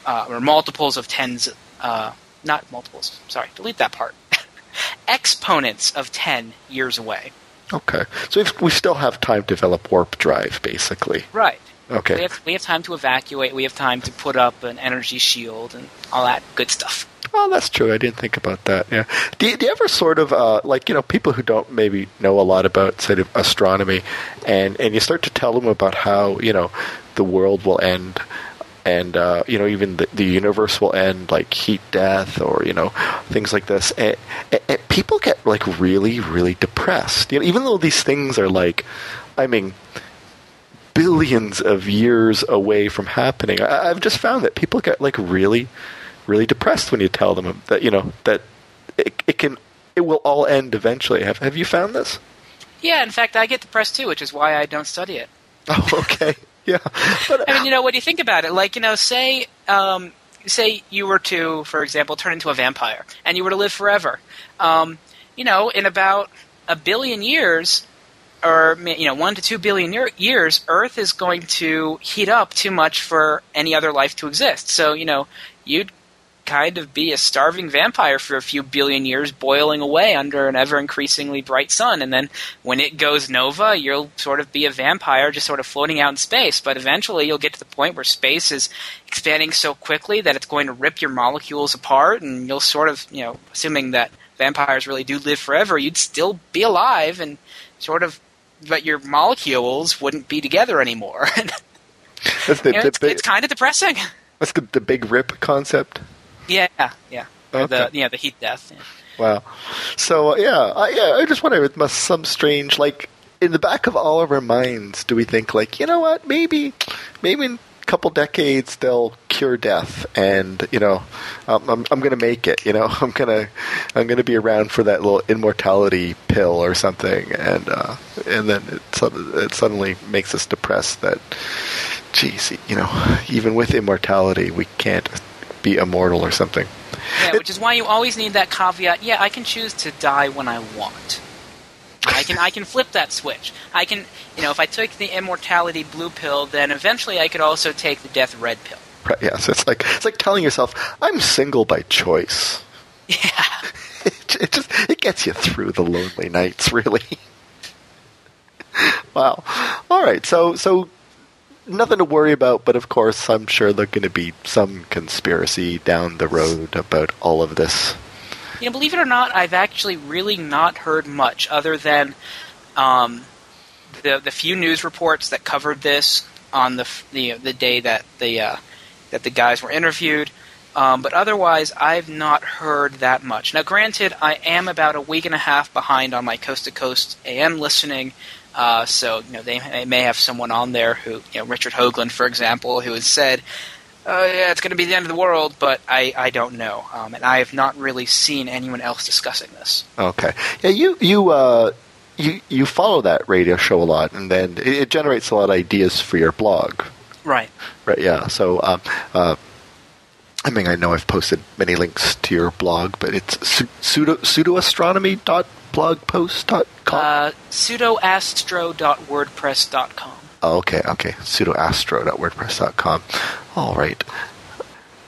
uh, or multiples of tens, uh, not multiples. Sorry, delete that part. Exponents of ten years away. Okay, so we still have time to develop warp drive, basically. Right. Okay. We have, we have time to evacuate. We have time to put up an energy shield and all that good stuff. Oh, that's true. I didn't think about that. Yeah. Do you, do you ever sort of uh, like you know people who don't maybe know a lot about say astronomy, and and you start to tell them about how you know the world will end, and uh, you know even the, the universe will end, like heat death or you know things like this, and, and people get like really really depressed. You know, even though these things are like, I mean billions of years away from happening. I, have just found that people get like really, really depressed when you tell them that you know that it, it can it will all end eventually. Have Have you found this? Yeah, in fact, I get depressed too, which is why I don't study it. Oh, okay. Yeah. But, I mean, you know, when you think about it, like you know, say um, say you were to, for example, turn into a vampire and you were to live forever. Um, you know, in about a billion years, or you know one to two billion year, years, Earth is going to heat up too much for any other life to exist. So you know you'd kind of be a starving vampire for a few billion years, boiling away under an ever increasingly bright sun. And then when it goes nova, you'll sort of be a vampire, just sort of floating out in space. But eventually, you'll get to the point where space is expanding so quickly that it's going to rip your molecules apart, and you'll sort of, you know, assuming that vampires really do live forever, you'd still be alive and sort of but your molecules wouldn't be together anymore. that's the, you know, the it's, big, it's kind of depressing. That's the, the big rip concept. Yeah, yeah. Okay. The yeah the heat death. Yeah. Wow. So uh, yeah, I, yeah. I just wonder, it must some strange like in the back of all of our minds, do we think like you know what maybe maybe in a couple decades they'll cure death and you know um, I'm, I'm gonna make it you know i'm gonna i'm gonna be around for that little immortality pill or something and uh, and then it, it suddenly makes us depressed that geez you know even with immortality we can't be immortal or something yeah which is why you always need that caveat yeah i can choose to die when i want I can I can flip that switch. I can you know if I took the immortality blue pill, then eventually I could also take the death red pill. Right, yeah, so it's like it's like telling yourself, "I'm single by choice." Yeah, it, it just it gets you through the lonely nights, really. wow. All right, so so nothing to worry about, but of course, I'm sure there's going to be some conspiracy down the road about all of this. You know, believe it or not, I've actually really not heard much other than um, the the few news reports that covered this on the the, the day that the uh, that the guys were interviewed. Um, but otherwise, I've not heard that much. Now, granted, I am about a week and a half behind on my coast to coast AM listening. Uh, so you know they, they, may have someone on there who you know Richard Hoagland, for example, who has said oh yeah, it's going to be the end of the world, but I, I don't know, um, and I have not really seen anyone else discussing this. Okay, yeah, you you uh, you you follow that radio show a lot, and then it, it generates a lot of ideas for your blog. Right. Right. Yeah. So. Um, uh, I mean, I know I've posted many links to your blog, but it's pseudo pseudoastronomy.blogpost.com. Uh, pseudoastro.wordpress.com. Oh, okay, okay. Pseudoastro.wordpress.com. All right.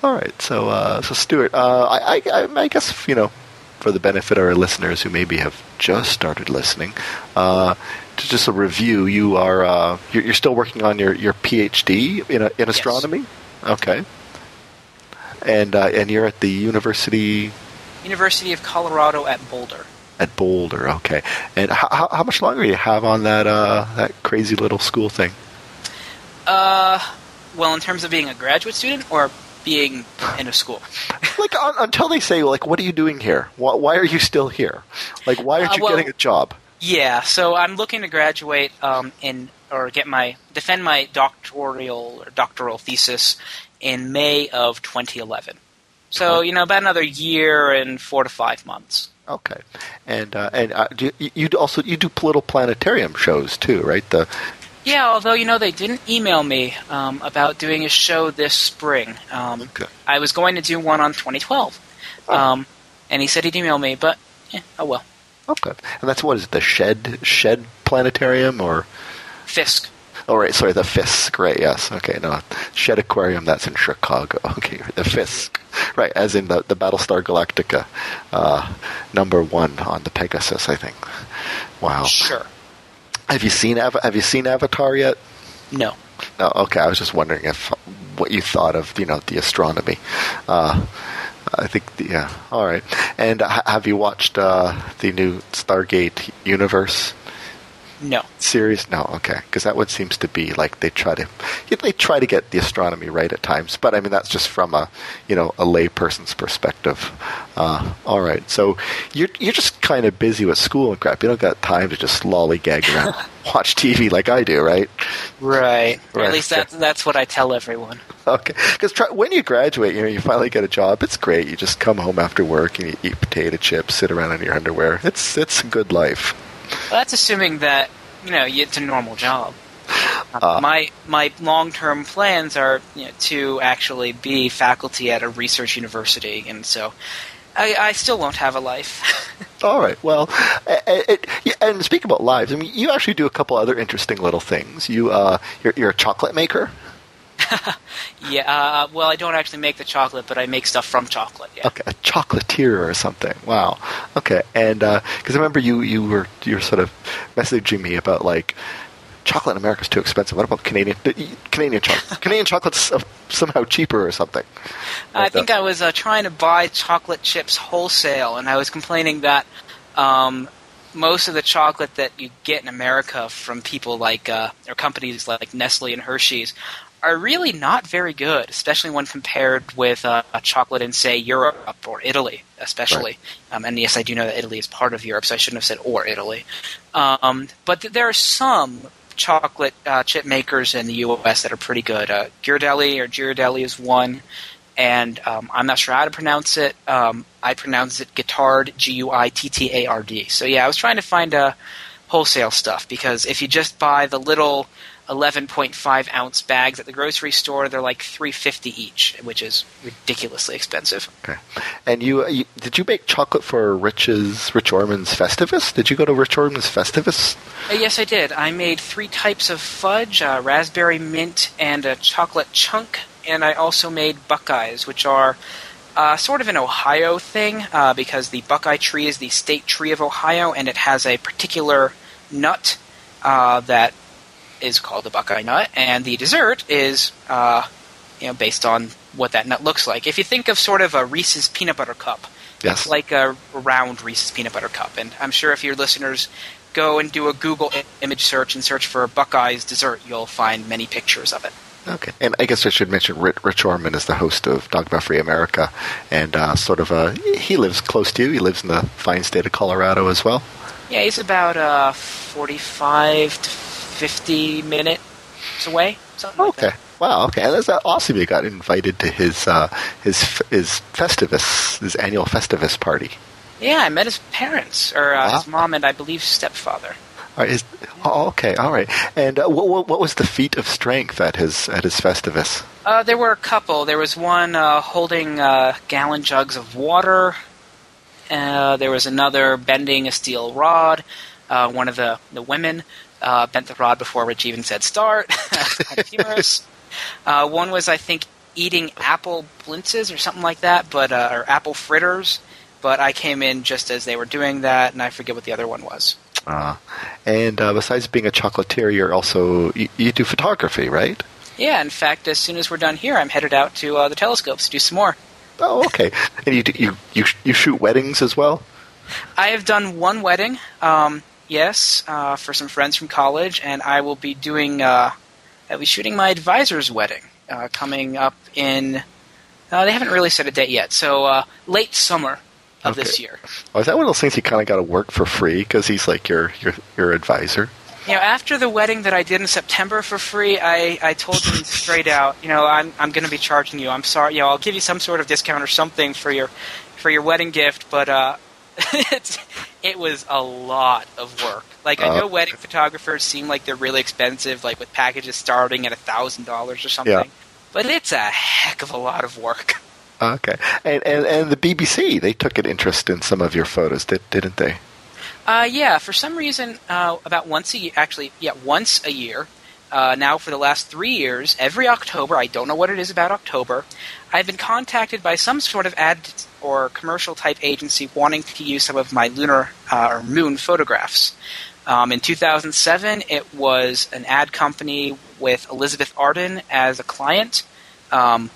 All right. So, uh, so Stuart, uh, I, I, I guess you know, for the benefit of our listeners who maybe have just started listening, uh, to just a review, you are uh, you're, you're, still working on your, your PhD in in astronomy. Yes. Okay. And uh, and you're at the university. University of Colorado at Boulder. At Boulder, okay. And how, how much longer do you have on that uh, that crazy little school thing? Uh, well, in terms of being a graduate student or being in a school? like un- until they say, like, what are you doing here? Why, why are you still here? Like, why aren't uh, you well, getting a job? Yeah, so I'm looking to graduate um, in or get my defend my doctoral or doctoral thesis in May of 2011. So you know, about another year and four to five months. Okay, and uh, and uh, do you, you also you do little planetarium shows too, right? The yeah, although you know they didn't email me um, about doing a show this spring. Um, okay. I was going to do one on 2012, oh. um, and he said he'd email me, but yeah, oh well. Okay, and that's what is it, the Shed Shed Planetarium or Fiske? Oh, right. Sorry, the Fiske. Right. Yes. Okay. No, Shedd Aquarium. That's in Chicago. Okay. The Fiske. Right. As in the the Battlestar Galactica, uh, number one on the Pegasus. I think. Wow. Sure. Have you seen Have you seen Avatar yet? No. No. Okay. I was just wondering if what you thought of you know the astronomy. Uh, I think, the, yeah. All right. And uh, have you watched uh, the new Stargate Universe? No. Series? No, okay, because that one seems to be like they try to they try to get the astronomy right at times, but I mean that's just from a you know a layperson's perspective. Uh, all right, so you're you're just kind of busy with school and crap. You don't got time to just lollygag around, watch TV like I do, right? Right. Right. at least that's that's what I tell everyone. Okay, because when you graduate, you know you finally get a job. It's great. You just come home after work and you eat potato chips, sit around in your underwear. It's it's a good life. Well, that's assuming that you know it's a normal job. Uh. my my long term plans are you know, to actually be faculty at a research university, and so I, I still won't have a life. All right. Well, it, yeah, and speak about lives. I mean, you actually do a couple other interesting little things. You, uh, you're, you're a chocolate maker. yeah. Uh, well, I don't actually make the chocolate, but I make stuff from chocolate. Yeah. Okay, a chocolatier or something. Wow. Okay, and because I remember you, you were you were sort of messaging me about like chocolate in America is too expensive. What about Canadian Canadian chocolate? Canadian chocolate's uh, somehow cheaper or something. I Like, think uh, I was uh, trying to buy chocolate chips wholesale, and I was complaining that um, most of the chocolate that you get in America from people like uh, or companies like Nestle and Hershey's are really not very good, especially when compared with uh, a chocolate in say Europe or Italy, especially. Um, and yes, I do know that Italy is part of Europe, so I shouldn't have said or Italy. Um, but th- there are some chocolate uh, chip makers in the U.S. that are pretty good. Uh, Ghirardelli or Ghirardelli is one and um, I'm not sure how to pronounce it. Um, I pronounce it Guittard, G U I T T A R D. So yeah, I was trying to find uh, wholesale stuff because if you just buy the little 11.5 ounce bags at the grocery store, they're like 350 each, which is ridiculously expensive. Okay. And you, uh, you did you make chocolate for Rich's Rich Orman's Festivus? Did you go to Rich Orman's Festivus? Uh, yes, I did. I made three types of fudge: uh, raspberry mint and a chocolate chunk. And I also made Buckeyes, which are uh, sort of an Ohio thing uh, because the Buckeye tree is the state tree of Ohio, and it has a particular nut uh, that is called the Buckeye nut, and the dessert is uh, you know based on what that nut looks like. If you think of sort of a Reese's peanut butter cup, Yes. like a round Reese's peanut butter cup. And I'm sure if your listeners go and do a Google image search and search for Buckeye's dessert, you'll find many pictures of it. Okay, and I guess I should mention Rich, Rich Orman is the host of Dogma Free America, and uh, sort of a he lives close to you. He lives in the fine state of Colorado as well. Yeah, he's about uh, 45 to 50 minutes away, something like Okay, that. wow. Okay, and that's awesome. You got invited to his uh, his his Festivus, his annual Festivus party. Yeah, I met his parents, or uh, his mom and I believe stepfather. All right, is, oh, okay, all right. And uh, what, what what was the feat of strength at his at his Festivus? Uh, there were a couple. There was one uh, holding uh, gallon jugs of water. Uh, there was another bending a steel rod. Uh, one of the, the women uh, bent the rod before Rich even said start. kind of humorous. Uh, one was, I think, eating apple blintzes or something like that, but uh, or apple fritters. But I came in just as they were doing that, and I forget what the other one was. Uh, and uh, besides being a chocolatier, you're also you, you do photography, right? Yeah, in fact, as soon as we're done here, I'm headed out to uh, the telescopes to do some more. Oh, okay. and you do- you you you shoot weddings as well. I have done one wedding, um, yes, uh, for some friends from college, and I will be doing. Uh, I'll be shooting my advisor's wedding uh, coming up in. Uh, they haven't really set a date yet, so uh, late summer of this year. Oh, is that one of those things you kind of got to work for free because he's like your your your advisor? You know, after the wedding that I did in September for free, I, I told him straight out, you know, I'm I'm going to be charging you. I'm sorry, you know, I'll give you some sort of discount or something for your for your wedding gift, but uh, it was a lot of work. Like I Uh. know wedding photographers seem like they're really expensive, like with packages starting at a thousand dollars or something. Yeah. But it's a heck of a lot of work. Okay, and and and the BBC they took an interest in some of your photos, did, didn't they? Uh, yeah, for some reason, uh, about once a year, actually, yeah, once a year. Uh, now, for the last three years, every October, I don't know what it is about October, I've been contacted by some sort of ad or commercial type agency wanting to use some of my lunar uh, or moon photographs. Um, in 2007, it was an ad company with Elizabeth Arden as a client. Um,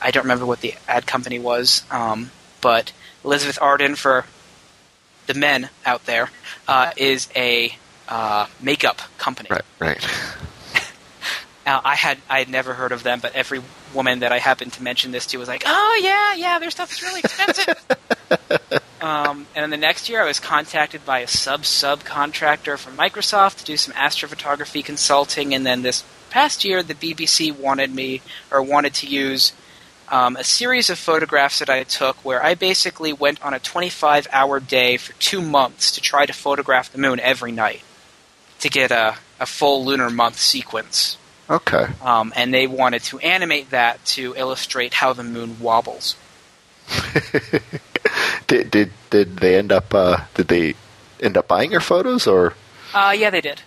I don't remember what the ad company was, um, but Elizabeth Arden for the men out there uh, is a uh, makeup company. Right, right. Uh, I had I had never heard of them, but every woman that I happened to mention this to was like, "Oh yeah, yeah, their stuff is really expensive." um, and then the next year, I was contacted by a sub subcontractor from Microsoft to do some astrophotography consulting, and then this past year, the BBC wanted me or wanted to use um, a series of photographs that I took where I basically went on a 25 hour day for two months to try to photograph the moon every night to get a, a full lunar month sequence. Okay. Um, and they wanted to animate that to illustrate how the moon wobbles. did did did they end up uh, did they end up buying your photos or Uh, yeah, they did.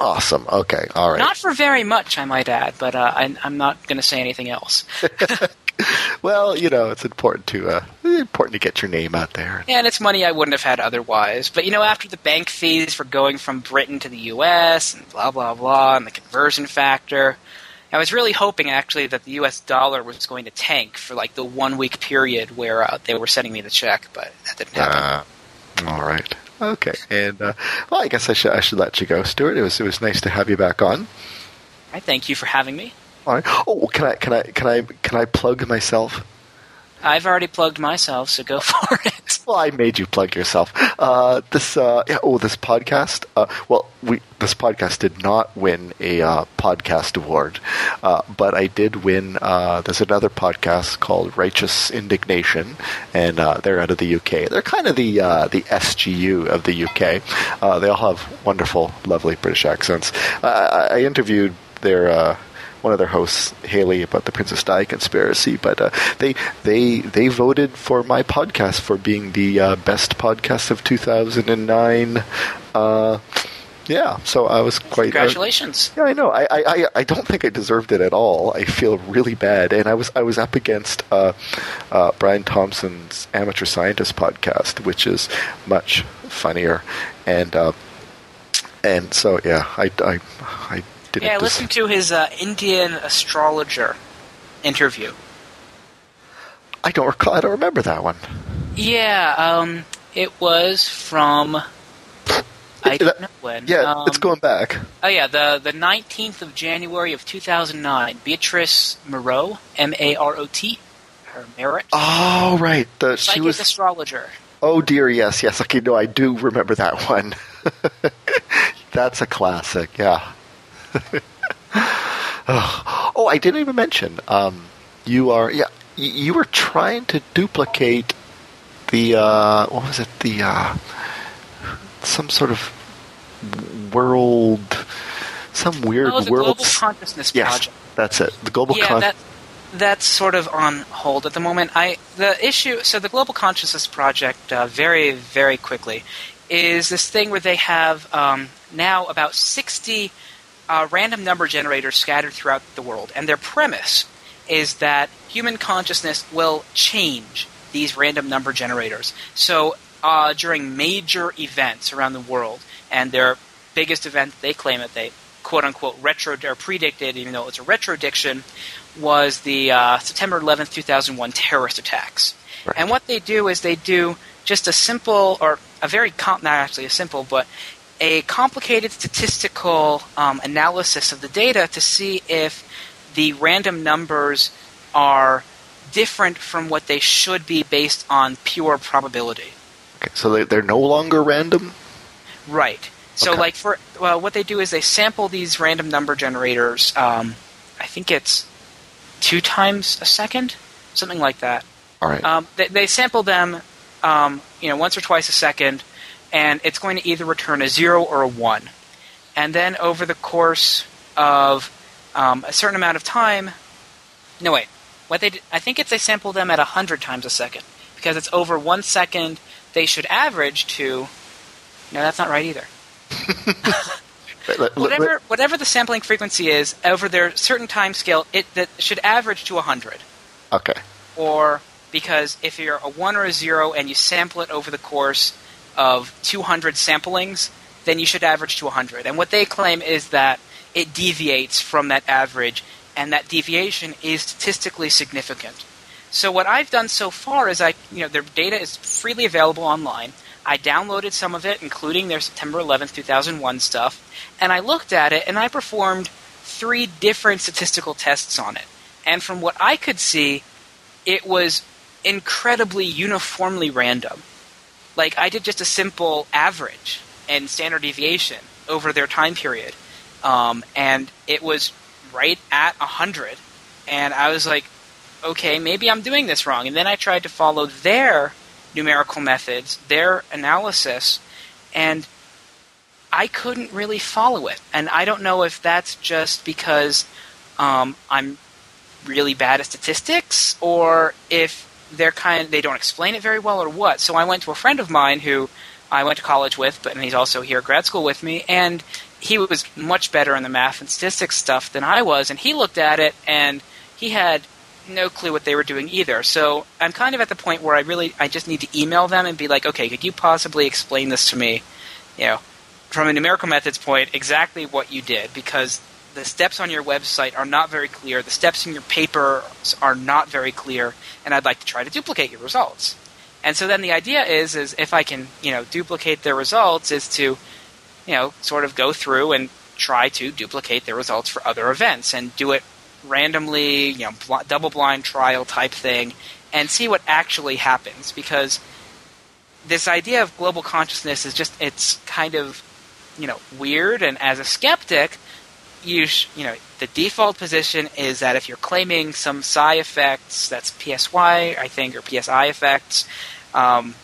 awesome okay all right Not for very much, I might add, but uh, I, I'm not going to say anything else. well you know it's important to uh, important to get your name out there And it's money I wouldn't have had otherwise. But you know, after the bank fees for going from Britain to the U.S. and blah blah blah, and the conversion factor, I was really hoping actually that the U.S. dollar was going to tank for like the one week period where uh, they were sending me the check, but that didn't happen. Uh, all right. Okay. And uh, well, I guess I should I should let you go, Stuart. It was it was nice to have you back on. I thank you for having me. All right. Oh, can I can I can I can I plug myself? I've already plugged myself, so go for it. Well, I made you plug yourself. Uh, this uh, yeah, oh this podcast. Uh, well, we this podcast did not win a uh, podcast award, uh, but I did win. Uh, there's another podcast called Righteous Indignation, and uh, they're out of the UK. They're kind of the uh, the SGU of the UK. Uh, they all have wonderful, lovely British accents. Uh, I, I interviewed their. One of their hosts, Hayley, about the Princess Di conspiracy, but uh, they they they voted for my podcast for being the uh, best podcast of 2009. Uh, yeah, so I was quite. uh, Congratulations. yeah, I know. I, I, I- I don't think I deserved it at all. I feel really bad, and I was I was up against uh, uh, Brian Thompson's Amateur Scientist podcast, which is much funnier, and uh, and so yeah, I I, I didn't. Yeah, des- listen to his uh, Indian astrologer interview. I don't recall. I don't remember that one. Yeah, um, it was from. I don't know when. Yeah, Um, it's going back. Oh yeah, the the nineteenth of January of two thousand nine. Beatrice Marot, M A R O T, her merit, Oh right, the she psychic was. astrologer. Oh dear, yes, yes. Okay, no, I do remember that one. That's a classic. Yeah. oh, I didn't even mention. Um, you are yeah. You were trying to duplicate the uh, what was it? The uh, some sort of world, some weird Oh, the world. Global Consciousness yes, Project. that's it. The global. yeah, con- that that's sort of on hold at the moment. I the issue. So the Global Consciousness Project, uh, very very quickly, is this thing where they have um, now about sixty uh, random number generators scattered throughout the world, and their premise is that human consciousness will change these random number generators. So uh, during major events around the world, and their biggest event they claim that they quote unquote retro or predicted, even though it's a retrodiction, was the uh, September 11th, 2001 terrorist attacks. Right. And what they do is they do just a simple, or a very, com- not actually a simple, but a complicated statistical um, analysis of the data to see if the random numbers are different from what they should be based on pure probability. okay, so they, they're no longer random. Right. So, Okay. like for well, what they do is they sample these random number generators. Um, I think it's two times a second, something like that. All right. Um, they, they sample them, um, you know, once or twice a second, and it's going to either return a zero or a one. And then over the course of um, a certain amount of time, no wait, what they d- I think it's they sample them at hundred times a second because it's over one second. They should average to. No, that's not right either. Whatever whatever the sampling frequency is over their certain time scale, it that should average to hundred okay. or because if you're a 1 or a 0 and you sample it over the course of 200 samplings, then you should average to 100. And what they claim is that it deviates from that average and that deviation is statistically significant. So what I've done so far is I, you know, their data is freely available online. I downloaded some of it, including their September 11th, 2001 stuff, and I looked at it and I performed three different statistical tests on it. And from what I could see, it was incredibly uniformly random. Like I did just a simple average and standard deviation over their time period, um, and it was right at hundred. And I was like, okay, maybe I'm doing this wrong. And then I tried to follow their numerical methods, their analysis, and I couldn't really follow it. And I don't know if that's just because um, I'm really bad at statistics or if they're kind they don't explain it very well or what. So I went to a friend of mine who I went to college with, but and he's also here at grad school with me, and he was much better in the math and statistics stuff than I was, and he looked at it and he had no clue what they were doing either. So I'm kind of at the point where I really I just need to email them and be like, okay, could you possibly explain this to me? You know, from a numerical methods point, exactly what you did because the steps on your website are not very clear. The steps in your paper are not very clear, and I'd like to try to duplicate your results. And so then the idea is, is if I can, you know, duplicate their results, is to, you know, sort of go through and try to duplicate their results for other events and do it randomly, you know, bl- double blind trial type thing, and see what actually happens. Because this idea of global consciousness is just, it's kind of, you know, weird. And as a skeptic, you, sh- you know, the default position is that if you're claiming some psi effects, that's PSY, I think, or PSI effects, um,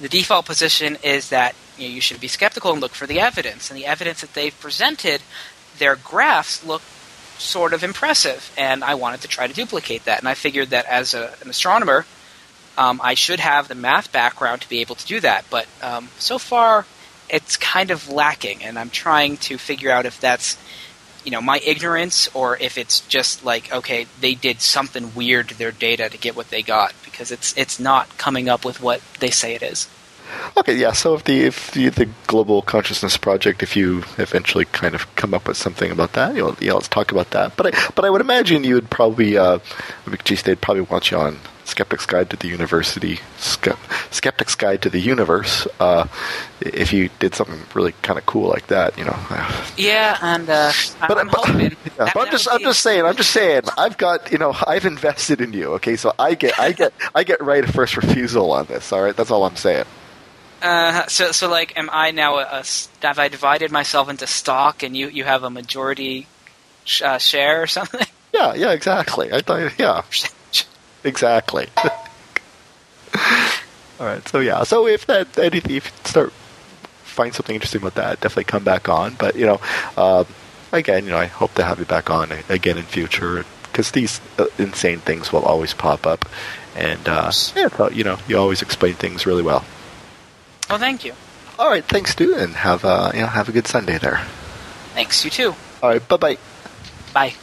the default position is that you, know, you should be skeptical and look for the evidence. And the evidence that they've presented, their graphs look sort of impressive, and I wanted to try to duplicate that. And I figured that as a, an astronomer, um, I should have the math background to be able to do that. But um, so far, it's kind of lacking, and I'm trying to figure out if that's you know my ignorance or if it's just like okay they did something weird to their data to get what they got because it's it's not coming up with what they say it is. Okay, yeah. So if the if the, the Global Consciousness Project, if you eventually kind of come up with something about that, you know, yeah, let's talk about that. But I but I would imagine you would probably, uh, geez, they'd probably want you on Skeptic's Guide to the University, Skeptic's Guide to the Universe. Uh, if you did something really kind of cool like that, you know. Yeah, and uh, but, I'm, but, hoping. Yeah, but I'm just I'm just saying I'm just saying I've got you know I've invested in you. Okay, so I get I get I get right of first refusal on this. All right, that's all I'm saying. Uh, so, so like, am I now a, a, have I divided myself into stock, and you you have a majority sh- uh, share or something? Yeah, yeah, exactly. I thought, yeah, exactly. All right, so yeah, so if that anything, if you start find something interesting about that, definitely come back on. But you know, uh, again, you know, I hope to have you back on again in future because these uh, insane things will always pop up, and uh, yeah, you know, you always explain things really well. Well, thank you. All right, thanks, dude, and have a you know have a good Sunday there. Thanks, you too. All right, bye bye bye.